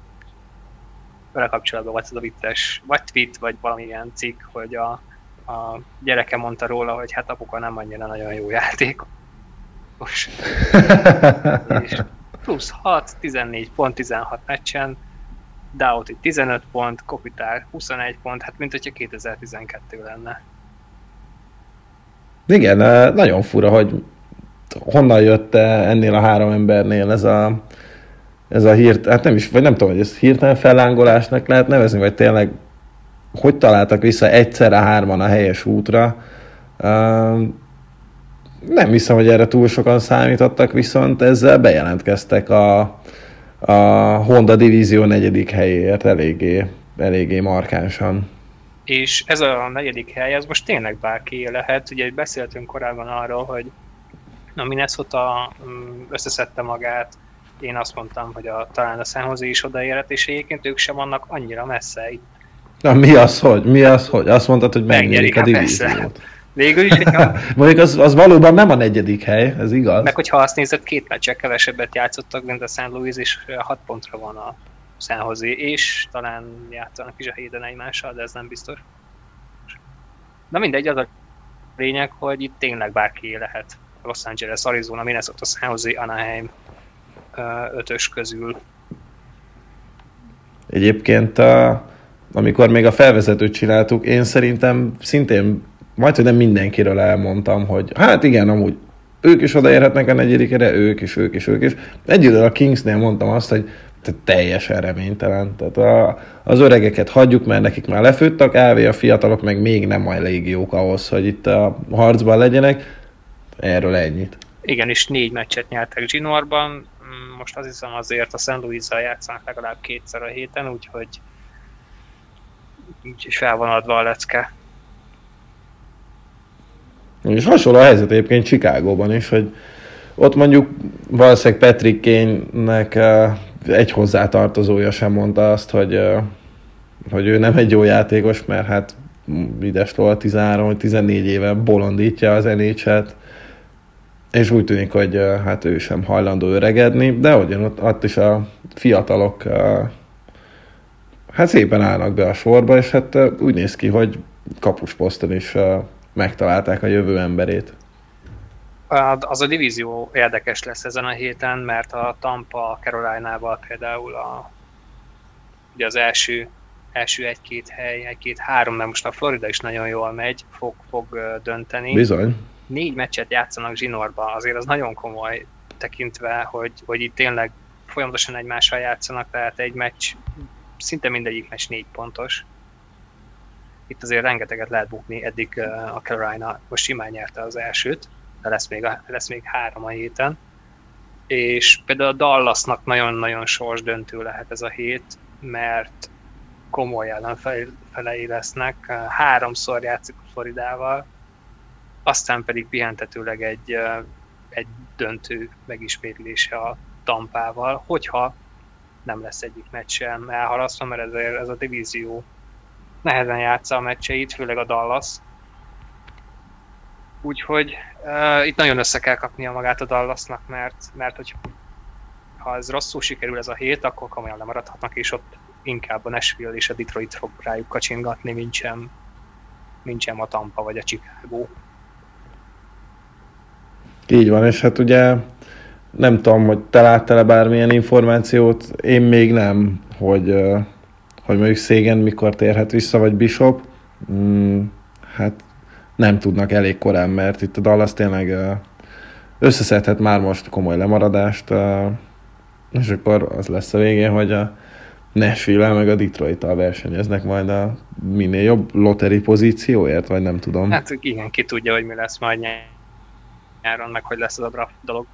vele kapcsolatban volt ez a vicces, vagy tweet, vagy valamilyen cikk, hogy a, a gyereke mondta róla, hogy hát apuka nem annyira nagyon jó játékos. és plusz 6, 14 pont 16 meccsen, Doughty 15 pont, Kopitár 21 pont, hát mint hogyha 2012 lenne. Igen, nagyon fura, hogy honnan jött ennél a három embernél ez a, ez a hírt, hát nem is, vagy nem tudom, hogy ez hirtelen fellángolásnak lehet nevezni, vagy tényleg hogy találtak vissza egyszerre hárman a helyes útra. Nem hiszem, hogy erre túl sokan számítottak, viszont ezzel bejelentkeztek a, a Honda divízió negyedik helyéért eléggé, eléggé markánsan. És ez a negyedik hely, ez most tényleg bárki lehet. Ugye beszéltünk korábban arról, hogy a Minnesota mm, összeszedte magát, én azt mondtam, hogy a, talán a San Jose is odaérhet, és egyébként ők sem vannak annyira messze. Itt Na mi az, hogy? Mi az, hogy? Azt mondtad, hogy megnyerik a hát divíziót. Végül is, hogyha... Mondjuk az, az valóban nem a negyedik hely, ez igaz. Meg hogyha azt nézed, két meccse kevesebbet játszottak, mint a St. Louis, és hat pontra van a San Jose, és talán játszanak is a héten egymással, de ez nem biztos. Na mindegy, az a lényeg, hogy itt tényleg bárki lehet. Los Angeles, Arizona, Minnesota, San Jose, Anaheim ötös közül. Egyébként a amikor még a felvezetőt csináltuk, én szerintem szintén majd, hogy nem mindenkiről elmondtam, hogy hát igen, amúgy ők is odaérhetnek a negyedikre, ők is, ők is, ők is. Egyedül a Kingsnél mondtam azt, hogy teljesen reménytelen. Tehát a, az öregeket hagyjuk, mert nekik már lefőttek, elvé a fiatalok meg még nem elég jók ahhoz, hogy itt a harcban legyenek. Erről ennyit. Igen, és négy meccset nyertek Ginorban. Mm, most az hiszem azért a St. Louis-zal játszanak legalább kétszer a héten, úgyhogy úgyhogy fel van adva a lecke. És hasonló a helyzet egyébként Chicagóban is, hogy ott mondjuk valószínűleg Patrick Kane-nek egy hozzátartozója sem mondta azt, hogy, hogy ő nem egy jó játékos, mert hát Videstól 13-14 éve bolondítja az nhl és úgy tűnik, hogy hát ő sem hajlandó öregedni, de ugyan ott, ott is a fiatalok hát szépen állnak be a sorba, és hát úgy néz ki, hogy kapusposzton is megtalálták a jövő emberét. Az a divízió érdekes lesz ezen a héten, mert a Tampa Caroline-val például a, ugye az első, első egy-két hely, egy-két-három, mert most a Florida is nagyon jól megy, fog, fog dönteni. Bizony. Négy meccset játszanak zsinórba, azért az nagyon komoly tekintve, hogy, hogy itt tényleg folyamatosan egymással játszanak, tehát egy meccs, szinte mindegyik meccs négy pontos. Itt azért rengeteget lehet bukni, eddig a Carolina most simán nyerte az elsőt, de lesz még, a, lesz még három a héten. És például a Dallasnak nagyon-nagyon sors döntő lehet ez a hét, mert komoly ellenfelei lesznek. Háromszor játszik a Floridával, aztán pedig pihentetőleg egy, egy döntő megismétlése a Tampával, hogyha nem lesz egyik meccs sem elhalasztva, mert ez, ez a divízió nehezen játsza a meccseit, főleg a Dallas. Úgyhogy uh, itt nagyon össze kell kapnia magát a Dallasnak, mert, mert hogy ha ez rosszul sikerül ez a hét, akkor komolyan lemaradhatnak, és ott inkább a Nashville és a Detroit fog rájuk kacsingatni, mint sem, mint sem a Tampa vagy a Chicago. Így van, és hát ugye nem tudom, hogy te láttál-e bármilyen információt, én még nem, hogy, hogy mondjuk Szégen mikor térhet vissza, vagy Bishop. Mm, hát nem tudnak elég korán, mert itt a Dallas tényleg összeszedhet már most komoly lemaradást, és akkor az lesz a végén, hogy a nashville meg a detroit versenyeznek majd a minél jobb loteri pozícióért, vagy nem tudom. Hát igen, ki tudja, hogy mi lesz majd nyáron, meg hogy lesz ez a draft dolog.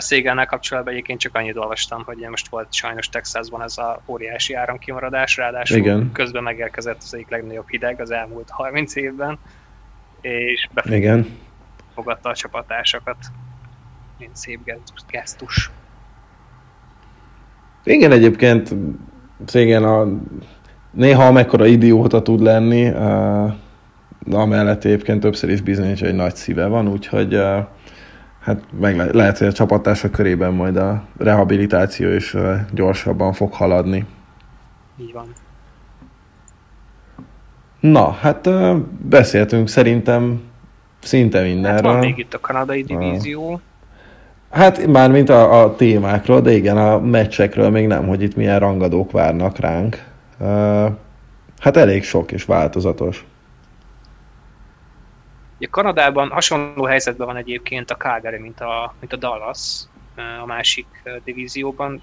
Szégennel kapcsolatban egyébként csak annyit olvastam, hogy most volt sajnos Texasban ez a óriási áramkimaradás, ráadásul Igen. közben megérkezett az egyik legnagyobb hideg az elmúlt 30 évben, és befogadta a csapatásokat. Mint szép gesztus. Igen, egyébként Szégen a néha mekkora idióta tud lenni, de amellett egyébként többször is bizonyítja, hogy nagy szíve van, úgyhogy hát meg le- lehet, hogy a csapattársak körében majd a rehabilitáció is gyorsabban fog haladni. Így van. Na, hát beszéltünk szerintem szinte mindenről. Hát van még itt a kanadai divízió. Hát már mint a, a témákról, de igen, a meccsekről még nem, hogy itt milyen rangadók várnak ránk. Hát elég sok és változatos. Ugye Kanadában hasonló helyzetben van egyébként a Calgary, mint a, mint a Dallas a másik divízióban.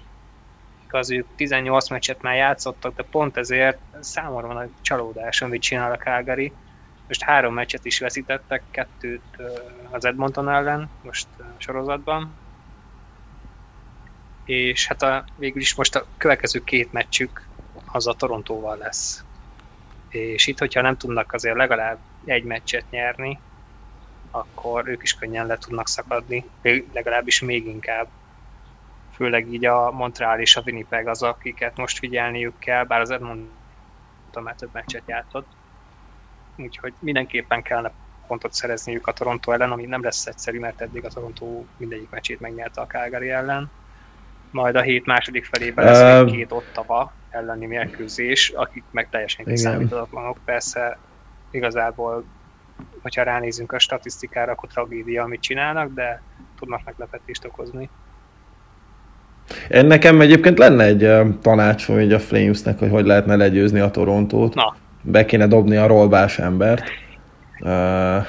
Az ők 18 meccset már játszottak, de pont ezért számomra van a csalódás, amit csinál a Calgary. Most három meccset is veszítettek, kettőt az Edmonton ellen, most sorozatban. És hát a, végül is most a következő két meccsük az a Torontóval lesz. És itt, hogyha nem tudnak azért legalább egy meccset nyerni, akkor ők is könnyen le tudnak szakadni, legalábbis még inkább. Főleg így a Montreal és a Winnipeg az, akiket most figyelniük kell, bár az Edmonton már több meccset játszott. Úgyhogy mindenképpen kellene pontot szerezniük a Toronto ellen, ami nem lesz egyszerű, mert eddig a Toronto mindegyik meccsét megnyerte a Calgary ellen. Majd a hét második felében lesz uh, még két ottava elleni mérkőzés, akik meg teljesen kiszámíthatatlanok. Persze igazából hogyha ránézünk a statisztikára, akkor tragédia, amit csinálnak, de tudnak meglepetést okozni. Én nekem egyébként lenne egy tanácsom így a Flamesnek, hogy hogy lehetne legyőzni a Torontót. Na. Be kéne dobni a rollbás embert. Uh,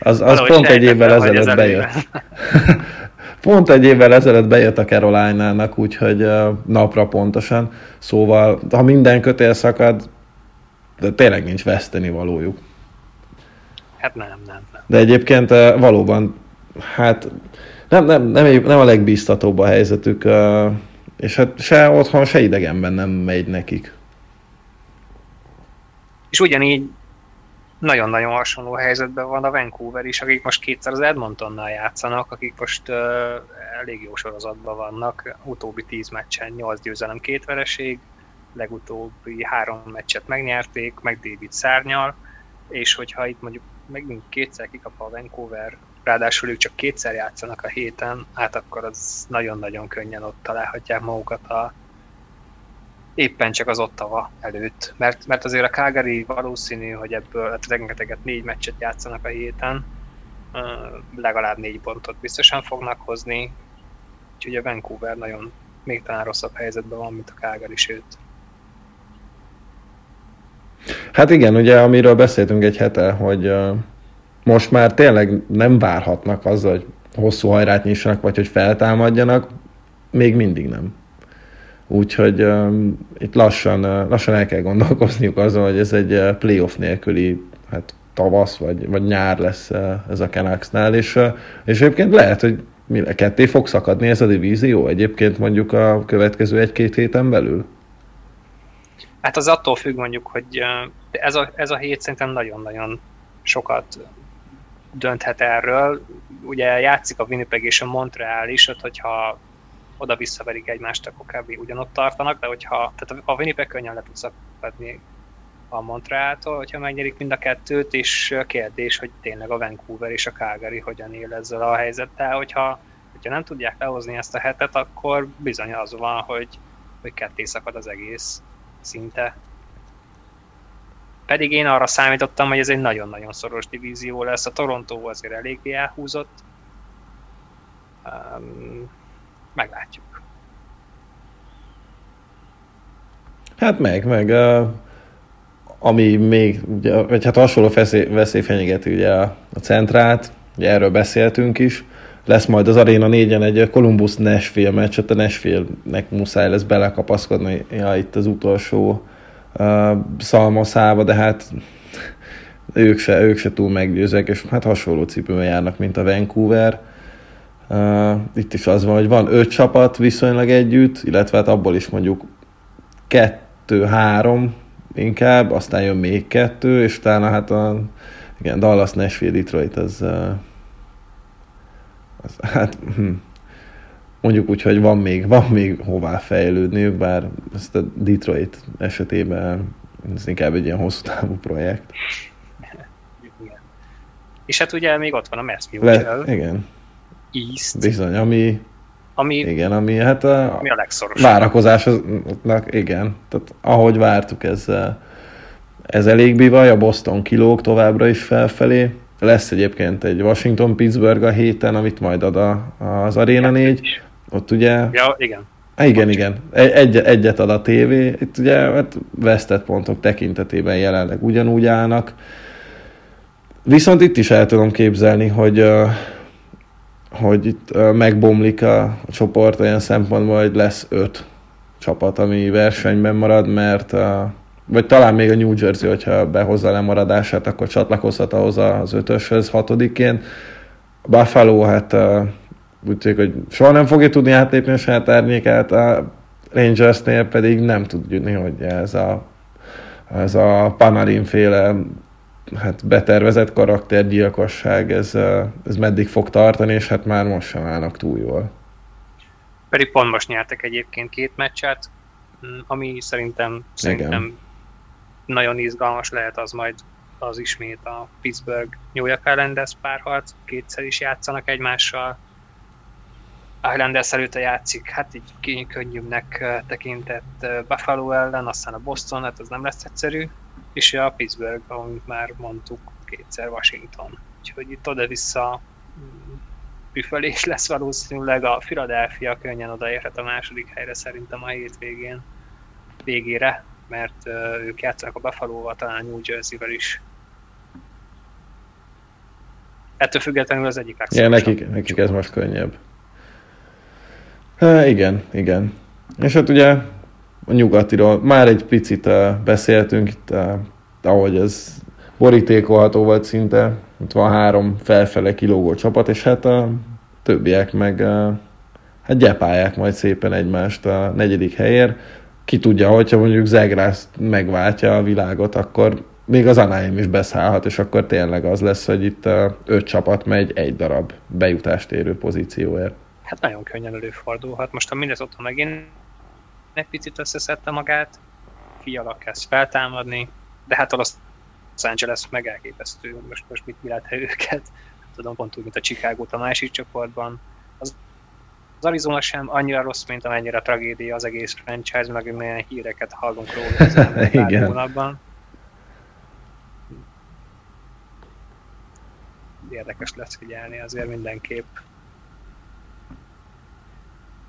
az, az pont egy évvel ezelőtt bejött. pont egy évvel ezelőtt bejött a Carolina-nak, úgyhogy napra pontosan. Szóval, ha minden kötél szakad, de tényleg nincs veszteni valójuk. Hát nem, nem, nem. De egyébként eh, valóban, hát nem, nem, nem, nem a legbíztatóbb a helyzetük, eh, és hát se otthon, se idegenben nem megy nekik. És ugyanígy nagyon-nagyon hasonló helyzetben van a Vancouver is, akik most kétszer az Edmontonnal játszanak, akik most uh, elég jó sorozatban vannak. Utóbbi tíz meccsen 8 győzelem, két vereség, legutóbbi három meccset megnyerték, meg David szárnyal, és hogyha itt mondjuk megint kétszer kikap a Vancouver ráadásul ők csak kétszer játszanak a héten, hát akkor az nagyon-nagyon könnyen ott találhatják magukat a éppen csak az Ottawa előtt. Mert, mert azért a Calgary valószínű, hogy ebből hát rengeteget négy meccset játszanak a héten, legalább négy pontot biztosan fognak hozni, úgyhogy a Vancouver nagyon még talán rosszabb helyzetben van, mint a Calgary, sőt. Hát igen, ugye amiről beszéltünk egy hete, hogy most már tényleg nem várhatnak azzal, hogy hosszú hajrát nyissanak, vagy hogy feltámadjanak, még mindig nem. Úgyhogy um, itt lassan, uh, lassan el kell gondolkozniuk azon, hogy ez egy uh, playoff nélküli hát, tavasz vagy, vagy nyár lesz uh, ez a Canucksnál, és, uh, és egyébként lehet, hogy ketté fog szakadni ez a divízió egyébként mondjuk a következő egy-két héten belül? Hát az attól függ mondjuk, hogy ez a, ez a hét szerintem nagyon-nagyon sokat dönthet erről. Ugye játszik a Winnipeg és a Montreal is, ott, hogyha oda-vissza verik egymást, akkor kb. ugyanott tartanak, de hogyha, tehát a Winnipeg könnyen le tud szakadni a Montrealtól, hogyha megnyerik mind a kettőt, és kérdés, hogy tényleg a Vancouver és a Calgary hogyan él ezzel a helyzettel, hogyha, hogyha nem tudják lehozni ezt a hetet, akkor bizony az van, hogy, hogy ketté szakad az egész szinte. Pedig én arra számítottam, hogy ez egy nagyon-nagyon szoros divízió lesz. A Toronto azért eléggé elhúzott. Um, meglátjuk. Hát meg, meg. Uh, ami még, ugye, vagy hát hasonló veszély, veszély fenyegeti ugye a, a centrát, ugye erről beszéltünk is, lesz majd az Arena 4-en egy Columbus Nashville meccs, ott a Nashville-nek muszáj lesz belekapaszkodni ja, itt az utolsó uh, szalmaszába, de hát ők se, ők se túl meggyőzőek, és hát hasonló cipőben járnak, mint a Vancouver. Uh, itt is az van, hogy van öt csapat viszonylag együtt, illetve hát abból is mondjuk kettő-három inkább, aztán jön még kettő, és utána hát a igen, Dallas, Nashville, Detroit, az, az hát hm, mondjuk úgy, hogy van még, van még hová fejlődniük, bár ezt a Detroit esetében ez inkább egy ilyen hosszú távú projekt. Igen. És hát ugye még ott van a Mass Mutual. Le, igen. East. Bizony, ami ami, igen, ami hát a, ami a legszorosabb. várakozásnak, igen. Tehát ahogy vártuk, ez, ez elég bivaj, a Boston kilóg továbbra is felfelé. Lesz egyébként egy Washington-Pittsburgh a héten, amit majd ad a, az Arena 4. Ott ugye... Ja, igen. Há, igen, igen. Egy, egyet ad a tévé. Itt ugye hát vesztett pontok tekintetében jelenleg ugyanúgy állnak. Viszont itt is el tudom képzelni, hogy hogy itt megbomlik a, a csoport olyan szempontból, hogy lesz öt csapat, ami versenyben marad, mert a, vagy talán még a New Jersey, hogyha behozza lemaradását, akkor csatlakozhat ahhoz az ötöshöz hatodiként. A Buffalo, hát úgy tűnik, hogy soha nem fogja tudni átlépni a saját árnyékát, a Rangersnél pedig nem tud tudni, hogy ez a, ez a Panarin féle hát betervezett karaktergyilkosság, ez, ez meddig fog tartani, és hát már most sem állnak túl jól. Pedig pont most nyertek egyébként két meccset, mm, ami szerintem, szerintem nagyon izgalmas lehet az majd az ismét a Pittsburgh New York Islanders párharc, kétszer is játszanak egymással. Islanders előtte játszik, hát így könnyűbbnek tekintett Buffalo ellen, aztán a Boston, hát az nem lesz egyszerű, és a Pittsburgh, amit már mondtuk, kétszer Washington. Úgyhogy itt oda-vissza mm, büfölés lesz valószínűleg, a Philadelphia könnyen odaérhet a második helyre szerintem a hétvégén végére, mert ők játszanak a buffalo talán New Jersey-vel is. Ettől függetlenül az egyik Ja, nekik, nekik ez most könnyebb. Há, igen, igen. És hát ugye a nyugatiról már egy picit beszéltünk, itt, ahogy ez borítékolható volt szinte, itt van három felfele kilógó csapat, és hát a többiek meg hát gyepálják majd szépen egymást a negyedik helyért. Ki tudja, hogyha mondjuk Zegrász megváltja a világot, akkor még az Anaheim is beszállhat, és akkor tényleg az lesz, hogy itt öt csapat megy egy darab bejutást érő pozícióért. Hát nagyon könnyen előfordulhat. Most a Minnesota megint egy picit összeszedte magát, fiala kezd feltámadni, de hát a Los Angeles meg elképesztő, most, most mit lehet őket. tudom, pont úgy, mint a Chicago a másik csoportban. Az, Arizona sem annyira rossz, mint amennyire tragédia az egész franchise, meg milyen híreket hallunk róla az elmúlt hónapban. Érdekes lesz figyelni azért mindenképp.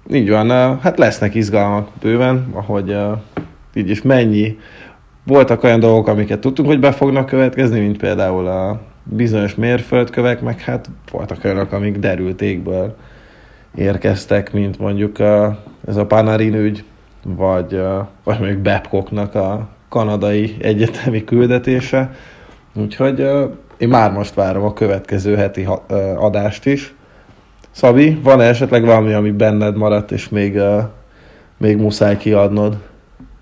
Így van, hát lesznek izgalmak bőven, ahogy így is mennyi. Voltak olyan dolgok, amiket tudtunk, hogy be fognak következni, mint például a bizonyos mérföldkövek, meg hát voltak olyanok, amik derült égből érkeztek, mint mondjuk ez a Panarin ügy, vagy, vagy mondjuk Babcocknak a kanadai egyetemi küldetése. Úgyhogy én már most várom a következő heti adást is. Szabi, van -e esetleg valami, ami benned maradt, és még, még muszáj kiadnod?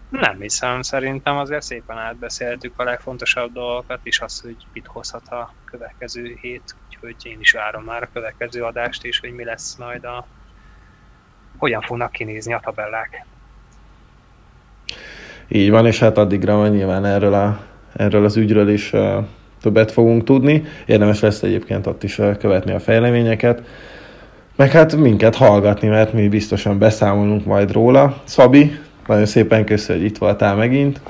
Nem hiszem, szerintem azért szépen átbeszéltük a legfontosabb dolgokat, és az, hogy mit hozhat a következő hét, úgyhogy én is várom már a következő adást, és hogy mi lesz majd a... hogyan fognak kinézni a tabellák. Így van, és hát addigra nyilván erről, a, erről az ügyről is uh, többet fogunk tudni. Érdemes lesz egyébként ott is uh, követni a fejleményeket meg hát minket hallgatni, mert mi biztosan beszámolunk majd róla. Szabi, nagyon szépen köszönjük, hogy itt voltál megint.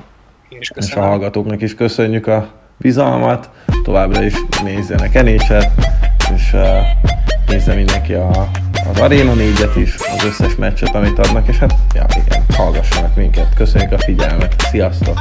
És, és a hallgatóknak is köszönjük a bizalmat. Továbbra is nézzenek enécset, és uh, nézze mindenki a, az Arena 4-et is, az összes meccset, amit adnak, és hát ja, igen, hallgassanak minket. Köszönjük a figyelmet. Sziasztok!